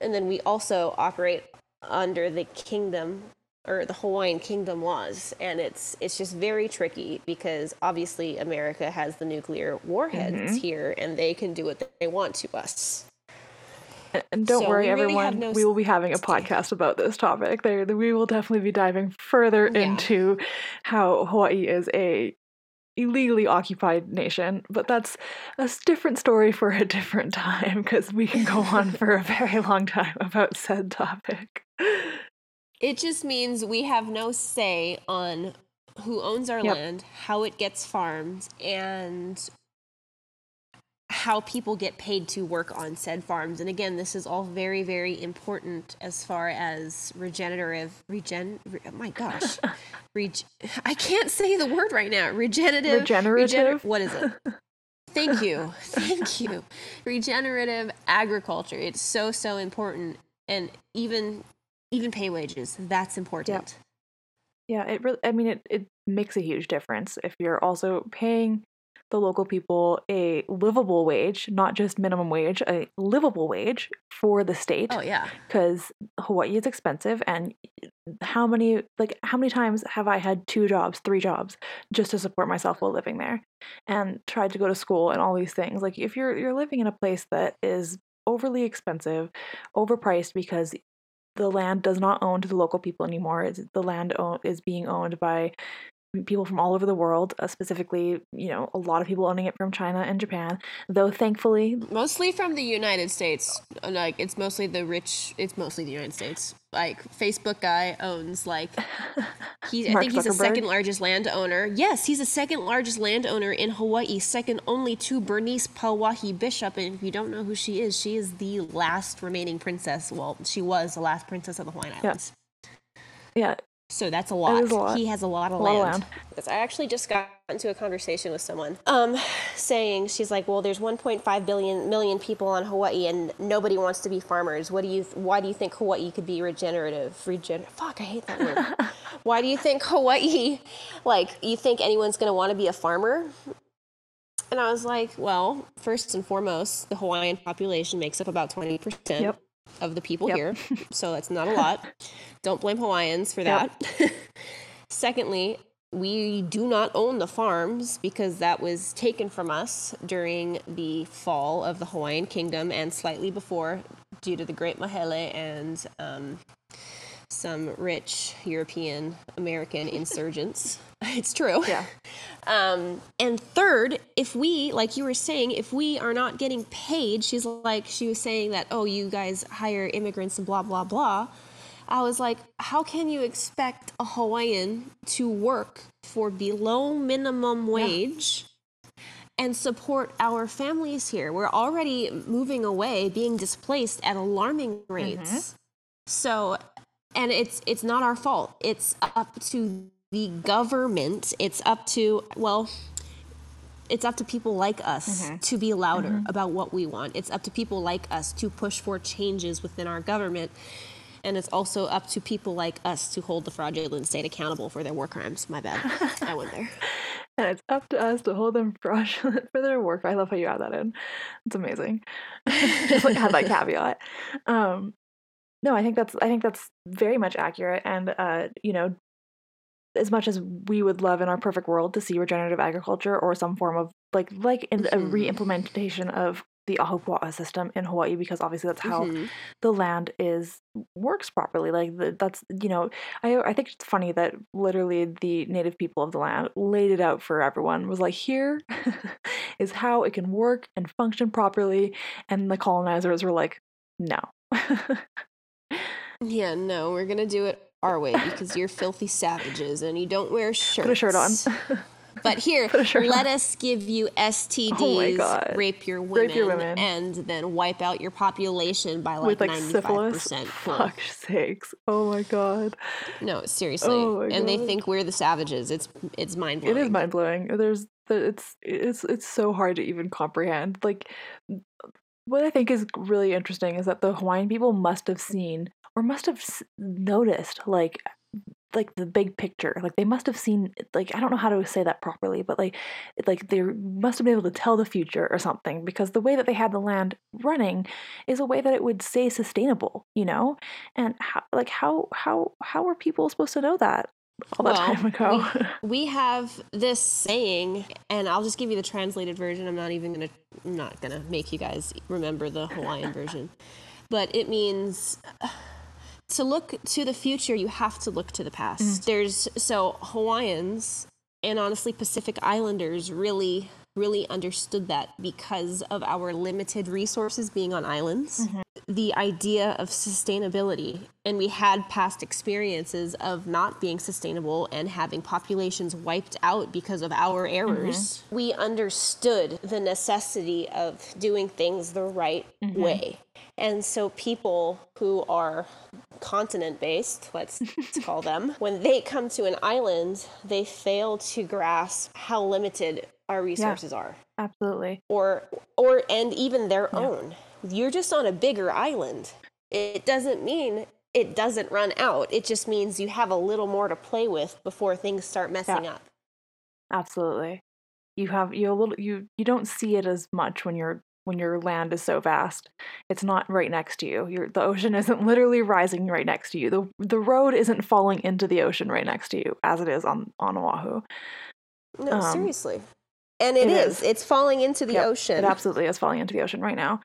and then we also operate under the kingdom or the Hawaiian kingdom laws and it's it's just very tricky because obviously America has the nuclear warheads mm-hmm. here and they can do what they want to us. And don't so worry, everyone. no we will be having a podcast about this topic. There, we will definitely be diving further yeah. into how Hawaii is a illegally occupied nation, but that's a different story for a different time because we can go on for a very long time about said topic. It just means we have no say on who owns our yep. land, how it gets farmed, and how people get paid to work on said farms. And again, this is all very, very important as far as regenerative, regen, re, oh my gosh, reg, I can't say the word right now. Regenerative. Regenerative. Regener, what is it? Thank you. Thank you. Regenerative agriculture. It's so, so important. And even, even pay wages, that's important. Yeah. yeah, it really, I mean, it, it makes a huge difference if you're also paying the local people a livable wage, not just minimum wage, a livable wage for the state. Oh yeah. Cuz Hawaii is expensive and how many like how many times have I had two jobs, three jobs just to support myself while living there and tried to go to school and all these things. Like if you're you're living in a place that is overly expensive, overpriced because the land does not own to the local people anymore. It's, the land own, is being owned by people from all over the world, uh, specifically, you know, a lot of people owning it from China and Japan, though thankfully mostly from the United States. Like it's mostly the rich, it's mostly the United States. Like Facebook guy owns like he I think he's the second largest landowner. Yes, he's the second largest landowner in Hawaii, second only to Bernice Pauahi Bishop. And if you don't know who she is, she is the last remaining princess. Well, she was the last princess of the Hawaiian Islands. Yeah. yeah, so that's a lot. a lot. He has a lot of a land. Lot of land. I actually just got into a conversation with someone, um, saying she's like, "Well, there's 1.5 billion million people on Hawaii, and nobody wants to be farmers. What do you? Why do you think Hawaii could be regenerative? Regen? Fuck, I hate that word. why do you think Hawaii? Like, you think anyone's gonna want to be a farmer? And I was like, well, first and foremost, the Hawaiian population makes up about 20 percent. Yep of the people yep. here. So that's not a lot. Don't blame Hawaiians for that. Yep. Secondly, we do not own the farms because that was taken from us during the fall of the Hawaiian kingdom and slightly before due to the Great Mahele and um, some rich European American insurgents. it's true. Yeah. Um, and third, if we, like you were saying, if we are not getting paid, she's like, she was saying that, oh, you guys hire immigrants and blah, blah, blah. I was like, how can you expect a Hawaiian to work for below minimum wage? Yeah. and support our families here. We're already moving away, being displaced at alarming rates. Mm-hmm. So, and it's it's not our fault. It's up to the government. It's up to well, it's up to people like us Mm-hmm. to be louder about what we want. It's up to people like us to push for changes within our government. And it's also up to people like us to hold the fraudulent state accountable for their war crimes. My bad. I went there. And it's up to us to hold them fraudulent for their work. I love how you add that in. It's amazing. Just like have that caveat. Um, no, I think that's I think that's very much accurate. And uh, you know, as much as we would love in our perfect world to see regenerative agriculture or some form of like like in a re-implementation of the ahupua'a system in Hawaii, because obviously that's how Mhm. the land is works properly. Like the, that's you know I, I think it's funny that literally the native people of the land laid it out for everyone was like here is how it can work and function properly and the colonizers were like no. Yeah, no, we're gonna do it our way because you're filthy savages and you don't wear shirts. put a shirt on But here, Put a shirt let on. us give you STDs, Oh rape your women, Rape your women. and then wipe out your population by like like ninety-five syphilis percent. fuck's sakes oh my god No, seriously. Oh my and they think we're the savages. It's it's mind blowing. It is mind blowing. There's it's it's it's so hard to even comprehend. Like what I think is really interesting is that the Hawaiian people must have seen or must have noticed like like the big picture. Like they must have seen like I don't know how to say that properly, but like like they must have been able to tell the future or something because the way that they had the land running is a way that it would stay sustainable, you know? And how like how how how were people supposed to know that all that Well, time ago? we have this saying, and I'll just give you the translated version. I'm not even gonna, I'm not gonna make you guys remember the Hawaiian version, but it means to look to the future. You have to look to the past. Mm. There's so Hawaiians and honestly Pacific Islanders really, really understood that because of our limited resources being on islands mm-hmm. the idea of sustainability and we had past experiences of not being sustainable and having populations wiped out because of our errors mm-hmm. we understood the necessity of doing things the right mm-hmm. way and so people who are continent based let's, let's call them when they come to an island they fail to grasp how limited our resources are Absolutely. or or and even their own. You're just on a bigger island. It doesn't mean it doesn't run out. It just means you have a little more to play with before things start messing Yeah. up. Absolutely. You have you a little you you don't see it as much when you're when your land is so vast. It's not right next to you. Your the ocean isn't literally rising right next to you. The the road isn't falling into the ocean right next to you as it is on on Oahu. No, Um, seriously. And it it is. is. It's falling into the Yep, ocean. It absolutely is falling into the ocean right now.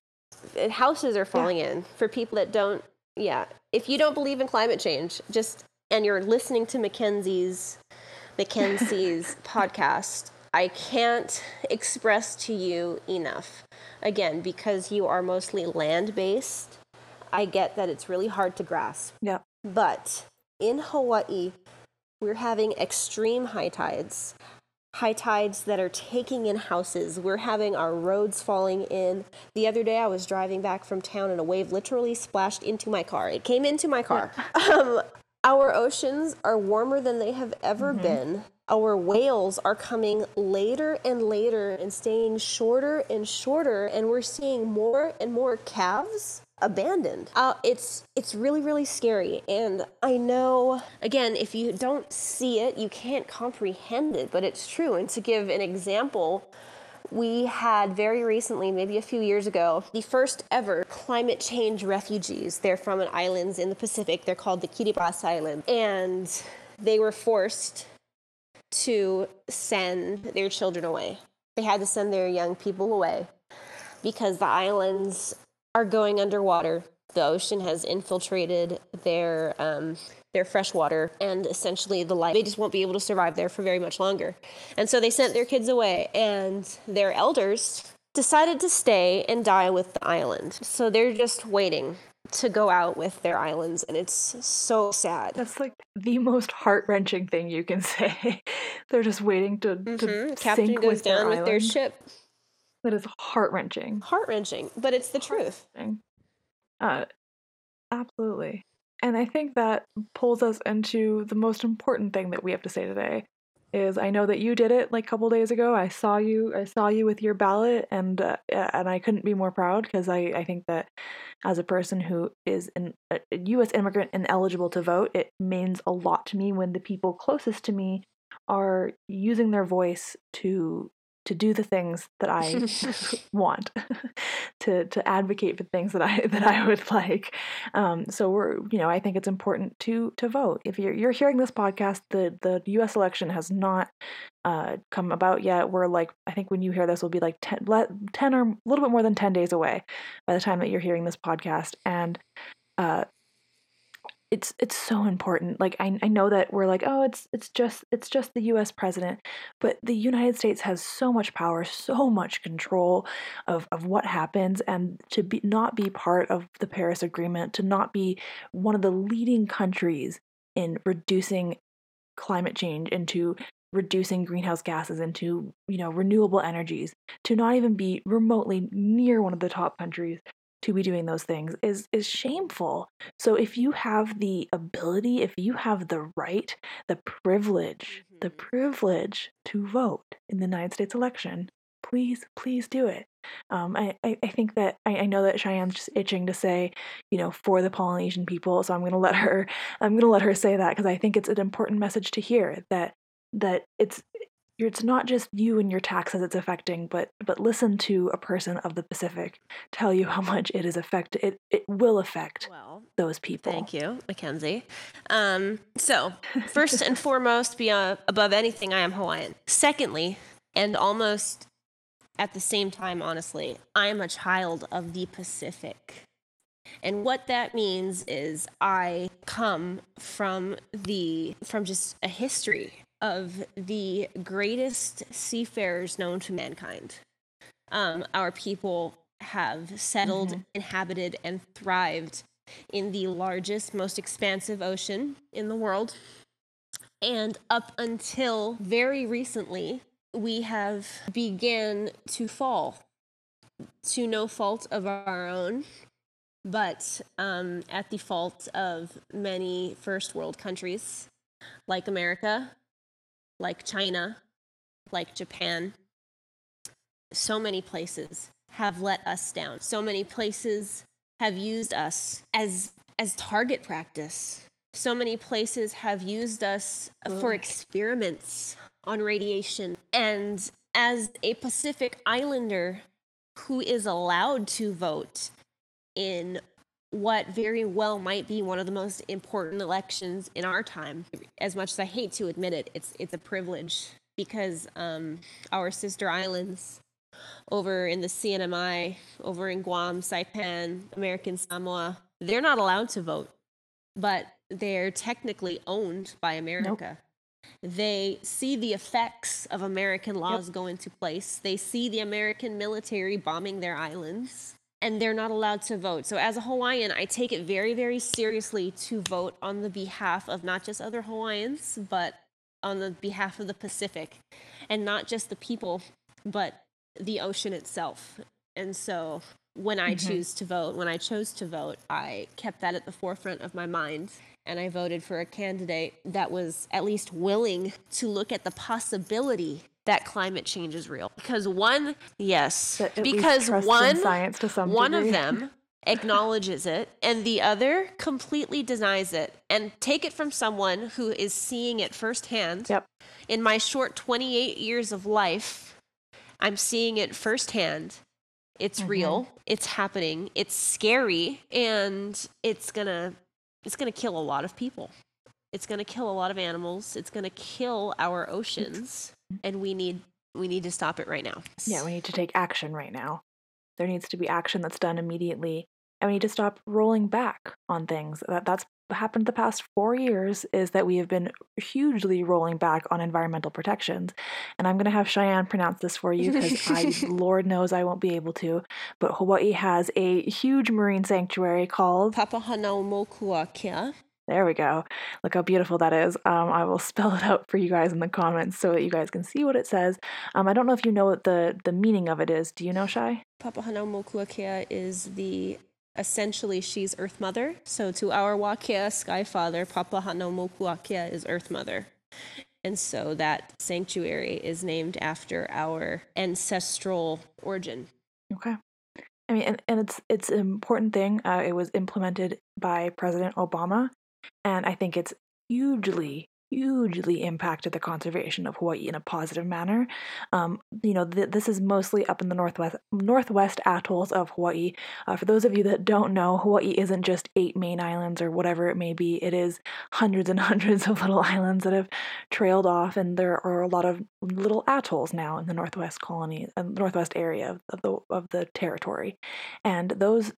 houses are falling in for people that don't yeah if you don't believe in climate change just and you're listening to Mckensea's Mckensea's podcast i can't express to you enough again because you are mostly land based i get that it's really hard to grasp Yeah. but in hawaii we're having extreme high tides high tides that are taking in houses. We're having our roads falling in. The other day, I was driving back from town and a wave literally splashed into my car. It came into my car. Um, our oceans are warmer than they have ever been. Our whales are coming later and later and staying shorter and shorter, and we're seeing more and more calves abandoned. Uh, it's it's really really scary, and I know again if you don't see it, you can't comprehend it, but it's true. And to give an example, we had very recently, maybe a few years ago, the first ever climate change refugees. They're from an islands in the Pacific. They're called the Kiribati Islands, and they were forced to send their children away. They had to send their young people away because the islands are going underwater. The ocean has infiltrated their um, their fresh water, and essentially the life they just won't be able to survive there for very much longer. And so they sent their kids away, and their elders decided to stay and die with the island. So they're just waiting to go out with their islands, and it's so sad. That's like the most heart wrenching thing you can say. They're just waiting to, to Mhm. Captain sink goes with their down with their ship. That is heart wrenching. Heart wrenching, but it's the truth. Uh, absolutely. And I think that pulls us into the most important thing that we have to say today, is I know that you did it like a couple days ago. I saw you. I saw you with your ballot, and uh, and I couldn't be more proud because I I think that as a person who is an, a U.S. immigrant and eligible to vote, it means a lot to me when the people closest to me are using their voice to to do the things that I want, to to advocate for things that I that I would like. Um, so we're you know I think it's important to to vote. If you're you're hearing this podcast, the the U.S. election has not uh, come about yet. We're like I think when you hear this, will be like 10, 10 or a little bit more than ten days away by the time that you're hearing this podcast, and uh, it's it's so important. Like I, I know that we're like oh it's it's just it's just the US president but the United States has so much power so much control of, of what happens and to be not be part of the Paris agreement to not be one of the leading countries in reducing climate change into reducing greenhouse gases into you know renewable energies to not even be remotely near one of the top countries to be doing those things is is shameful. So if you have the ability, if you have the right, the privilege, mm-hmm. the privilege to vote in the United States election, please, please do it. Um, I, I, I, think that I, I, know that Cheyenne's just itching to say, you know, for the Polynesian people. So I'm gonna let her I'm gonna let her say that because I think it's an important message to hear that that it's it's not just you and your taxes it's affecting, but but listen to a person of the Pacific tell you how much it is affect it it will affect well, those people. Thank you, Mckensea. Um, so first and foremost, beyond above anything, I am Hawaiian. Secondly, and almost at the same time, honestly, I am a child of the Pacific. And what that means is I come from the from just a history of the greatest seafarers known to mankind. Um, our people have settled, mm-hmm. inhabited, and thrived in the largest, most expansive ocean in the world. And up until very recently, we have began to fall to no fault of our own, but um, at the fault of many first world countries like America, like China, like Japan, so many places have let us down. So many places have used us as as target practice. So many places have used us for experiments on radiation. And as a Pacific Islander who is allowed to vote in what very well might be one of the most important elections in our time. As much as I hate to admit it, it's it's a privilege because um, our sister islands over in the CNMI, over in Guam, Saipan, American Samoa, they're not allowed to vote, but they're technically owned by America. Nope. They see the effects of American laws yep. go into place. They see the American military bombing their islands and they're not allowed to vote. So, as a Hawaiian, I take it very, very seriously to vote on the behalf of not just other Hawaiians, but on the behalf of the Pacific, and not just the people, but the ocean itself. And so, when I mm-hmm. choose to vote, when I chose to vote, I kept that at the forefront of my mind. And I voted for a candidate that was at least willing to look at the possibility that climate change is real. Because one yes. Because one science to some one degree. of them acknowledges it and the other completely denies it. And take it from someone who is seeing it firsthand. Yep. In my short 28 years of life i'm seeing it firsthand. It's mm-hmm. real. It's happening. It's scary. And it's gonna it's gonna kill a lot of people. It's gonna kill a lot of animals. It's gonna kill our oceans and we need we need to stop it right now. Yeah, we need to take action right now. There needs to be action that's done immediately, and we need to stop rolling back on things. That that's happened the past four years is that we have been hugely rolling back on environmental protections. And I'm going to have Cheyenne pronounce this for you because I, Lord knows I won't be able to. But Hawaii has a huge marine sanctuary called Papahanaumokuakea There we go. Look how beautiful that is. Um, I will spell it out for you guys in the comments so that you guys can see what it says. Um, I don't know if you know what the the meaning of it is. Do you know, Shai? Papahanaumokuakea is the essentially she's Earth Mother. So to our Wakea Sky Father, Papahanaumokuakea is Earth Mother. And so that sanctuary is named after our ancestral origin. Okay. I mean, and, and it's it's an important thing. Uh, it was implemented by President Obama, and I think it's hugely hugely impacted the conservation of Hawaii in a positive manner. Um, you know, th- this is mostly up in the northwest northwest atolls of Hawaii. Uh, for those of you that don't know, Hawaii isn't just eight main islands or whatever it may be. It is hundreds and hundreds of little islands that have trailed off, and there are a lot of little atolls now in the northwest colony, uh, northwest area of the of the territory, and those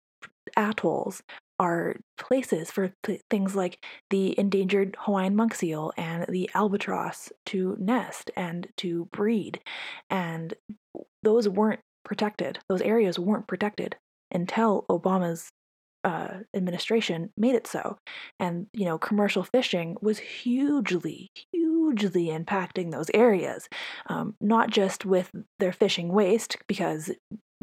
atolls are places for th- things like the endangered Hawaiian monk seal and the albatross to nest and to breed. And those weren't protected, those areas weren't protected until Obama's uh, administration made it so. And, you know, commercial fishing was hugely, hugely impacting those areas, um, not just with their fishing waste, because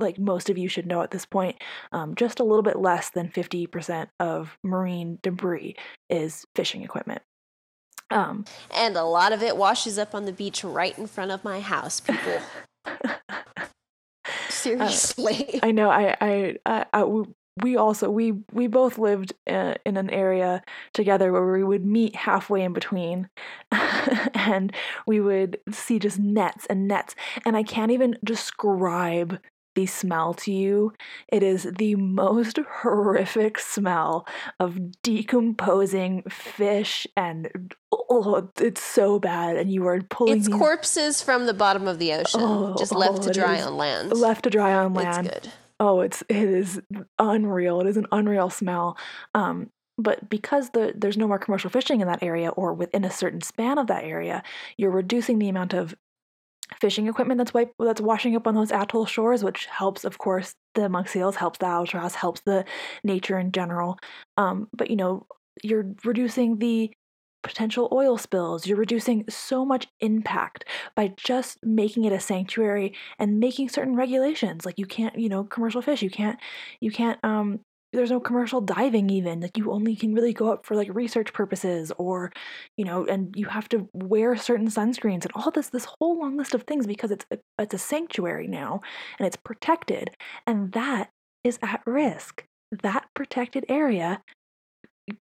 like most of you should know at this point, um, just a little bit less than 50% of marine debris is fishing equipment. Um, and a lot of it washes up on the beach right in front of my house, people. Seriously. Uh, I know. I, I, I, I, we also we we both lived uh, in an area together where we would meet halfway in between and we would see just nets and nets and i can't even describe the smell to you. It is the most horrific smell of decomposing fish and oh, it's so bad. And you are pulling. It's corpses from the bottom of the ocean, oh, just left oh, to dry on land. Left to dry on land. It's good. Oh, it's it is unreal. It is an unreal smell. Um, but because the, there's no more commercial fishing in that area or within a certain span of that area, you're reducing the amount of fishing equipment that's wipe, that's washing up on those atoll shores, which helps, of course, the monk seals, helps the albatross, helps the nature in general. Um, but you know, you're reducing the potential oil spills. You're reducing so much impact by just making it a sanctuary and making certain regulations. Like you can't, you know, commercial fish. You can't, you can't um, there's no commercial diving even like you only can really go up for like research purposes or you know and you have to wear certain sunscreens and all this this whole long list of things because it's a, it's a sanctuary now and it's protected and that is at risk that protected area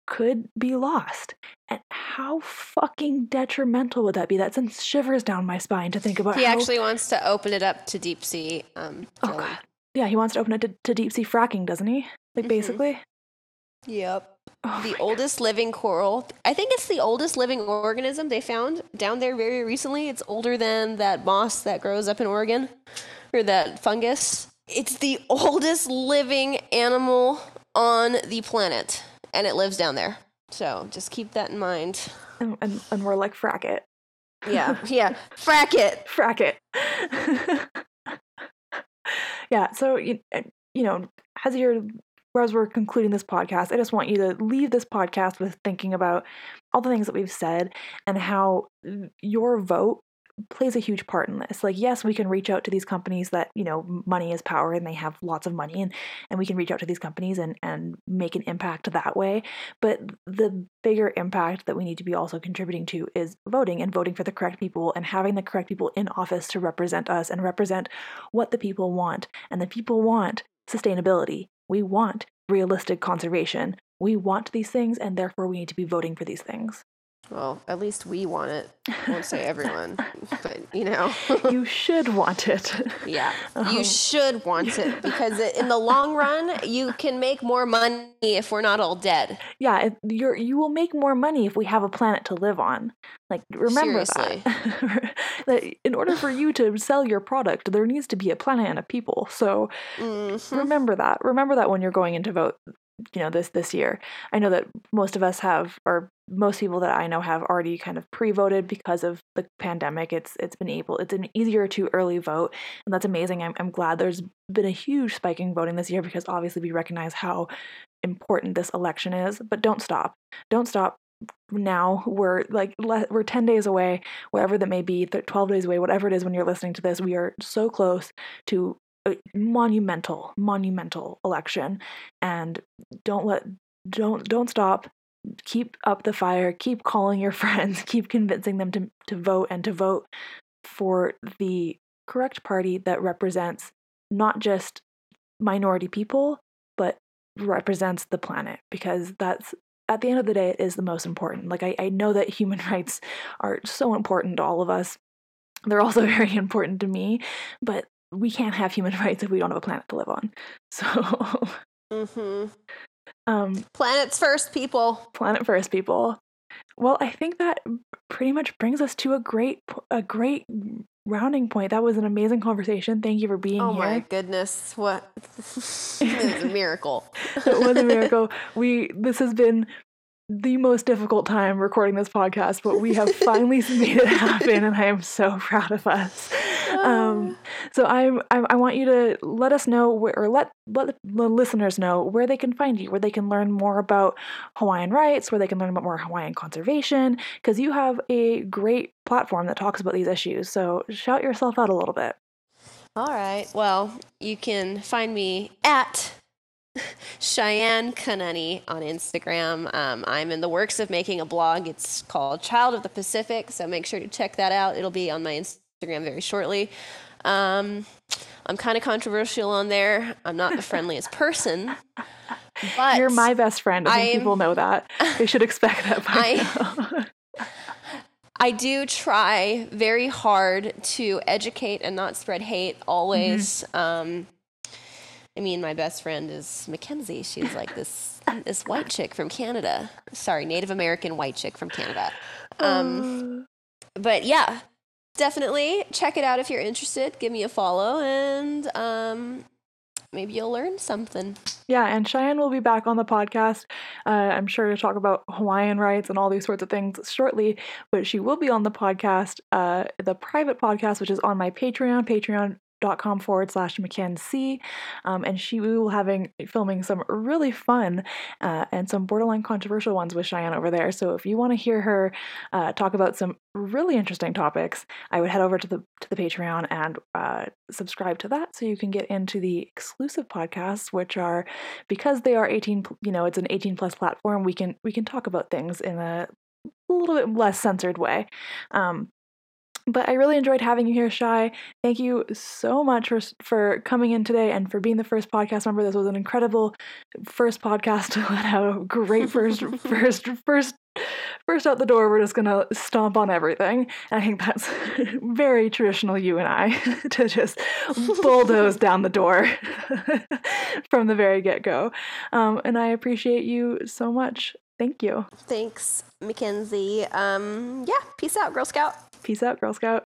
could be lost. And how fucking detrimental would that be? That sends shivers down my spine to think about. He how... actually wants to open it up to deep sea. Um, oh god, yeah, he wants to open it to, to deep sea fracking, doesn't he? Like mm-hmm. basically. Yep. Oh the oldest God. living coral. I think it's the oldest living organism they found down there very recently. It's older than that moss that grows up in Oregon or that fungus. It's the oldest living animal on the planet and it lives down there. So just keep that in mind. And, and, and we're like, frack it. Yeah, yeah. frack it. Frack it. yeah, so, you, eh, you know, as you're as we're concluding this podcast, I just want you to leave this podcast with thinking about all the things that we've said and how mm, your vote plays a huge part in this. Like, yes, we can reach out to these companies that, you know, money is power and they have lots of money and, and we can reach out to these companies and, and make an impact that way. But the bigger impact that we need to be also contributing to is voting and voting for the correct people and having the correct people in office to represent us and represent what the people want. And the people want sustainability. We want realistic conservation. We want these things and therefore we need to be voting for these things. Well, at least we want it. I won't say everyone, but you know. you should want it. Yeah, um, you should want it because in the long run, you can make more money if we're not all dead. Yeah, you're you will make more money if we have a planet to live on. Like remember Seriously. that. that in order for you to sell your product, there needs to be a planet and a people. So mm-hmm. remember that. Remember that when you're going in to vote you know this this year. I know that most of us have, or most people that I know have already kind of pre-voted because of the pandemic. It's it's been able it's an easier to early vote, and that's amazing. I'm I'm glad there's been a huge spike in voting this year because obviously we recognize how important this election is. But don't stop, don't stop. Now we're like le- we're 10 days away, whatever that may be, 12 days away, whatever it is when you're listening to this. We are so close to a monumental, monumental election, and don't let don't don't stop. Keep up the fire, keep calling your friends, keep convincing them to, to vote and to vote for the correct party that represents not just minority people, but represents the planet. Because that's at the end of the day it is the most important. Like I, I know that human rights are so important to all of us. They're also very important to me, but we can't have human rights if we don't have a planet to live on. So Mm-hmm. um Planets first, people. planet first people well i think that pretty much brings us to a great a great rounding point that was an amazing conversation thank you for being Oh here Oh my goodness, what? it's a miracle. it was a miracle we this has been the most difficult time recording this podcast but we have finally made it happen and i am so proud of us um, so I'm, I, I want you to let us know where, or let let the listeners know where they can find you, where they can learn more about Hawaiian rights, where they can learn about more Hawaiian conservation, because you have a great platform that talks about these issues. So shout yourself out a little bit. All right. Well, you can find me at Cheyenne Kanani on Instagram. Um, I'm in the works of making a blog. It's called Child of the Pacific, so make sure to check that out. It'll be on my Instagram very shortly. Um, I'm kind of controversial on there. I'm not the friendliest person, but You're my best friend. I think people know that. They should expect that by I- now. I do try very hard to educate and not spread hate always. Um, I mean, my best friend is Mckensea. She's like this this white chick from Canada. Sorry, Native American white chick from Canada. Um, but yeah, definitely check it out if you're interested. Give me a follow, and um, maybe you'll learn something. Yeah, and Cheyenne will be back on the podcast. Uh, I'm sure to talk about Hawaiian rights and all these sorts of things shortly. But she will be on the podcast, uh, the private podcast, which is on my Patreon, Patreon dot com forward slash Mckensea. Um, and she will having filming some really fun uh, and some borderline controversial ones with Cheyenne over there. So if you want to hear her uh, talk about some really interesting topics, I would head over to the to the Patreon and uh, subscribe to that so you can get into the exclusive podcasts, which are because they are 18 you know it's an 18 plus platform we can we can talk about things in a little bit less censored way um but I really enjoyed having you here, Shy. Thank you so much for for coming in today and for being the first podcast member. This was an incredible first podcast to let out. A great first, first, first, first out the door. We're just gonna stomp on everything. And I think that's very traditional you and I to just bulldoze down the door from the very get go. Um, and I appreciate you so much. Thank you. Thanks, Mckensea. Um, yeah, peace out, Girl Scout. Peace out, Girl Scout.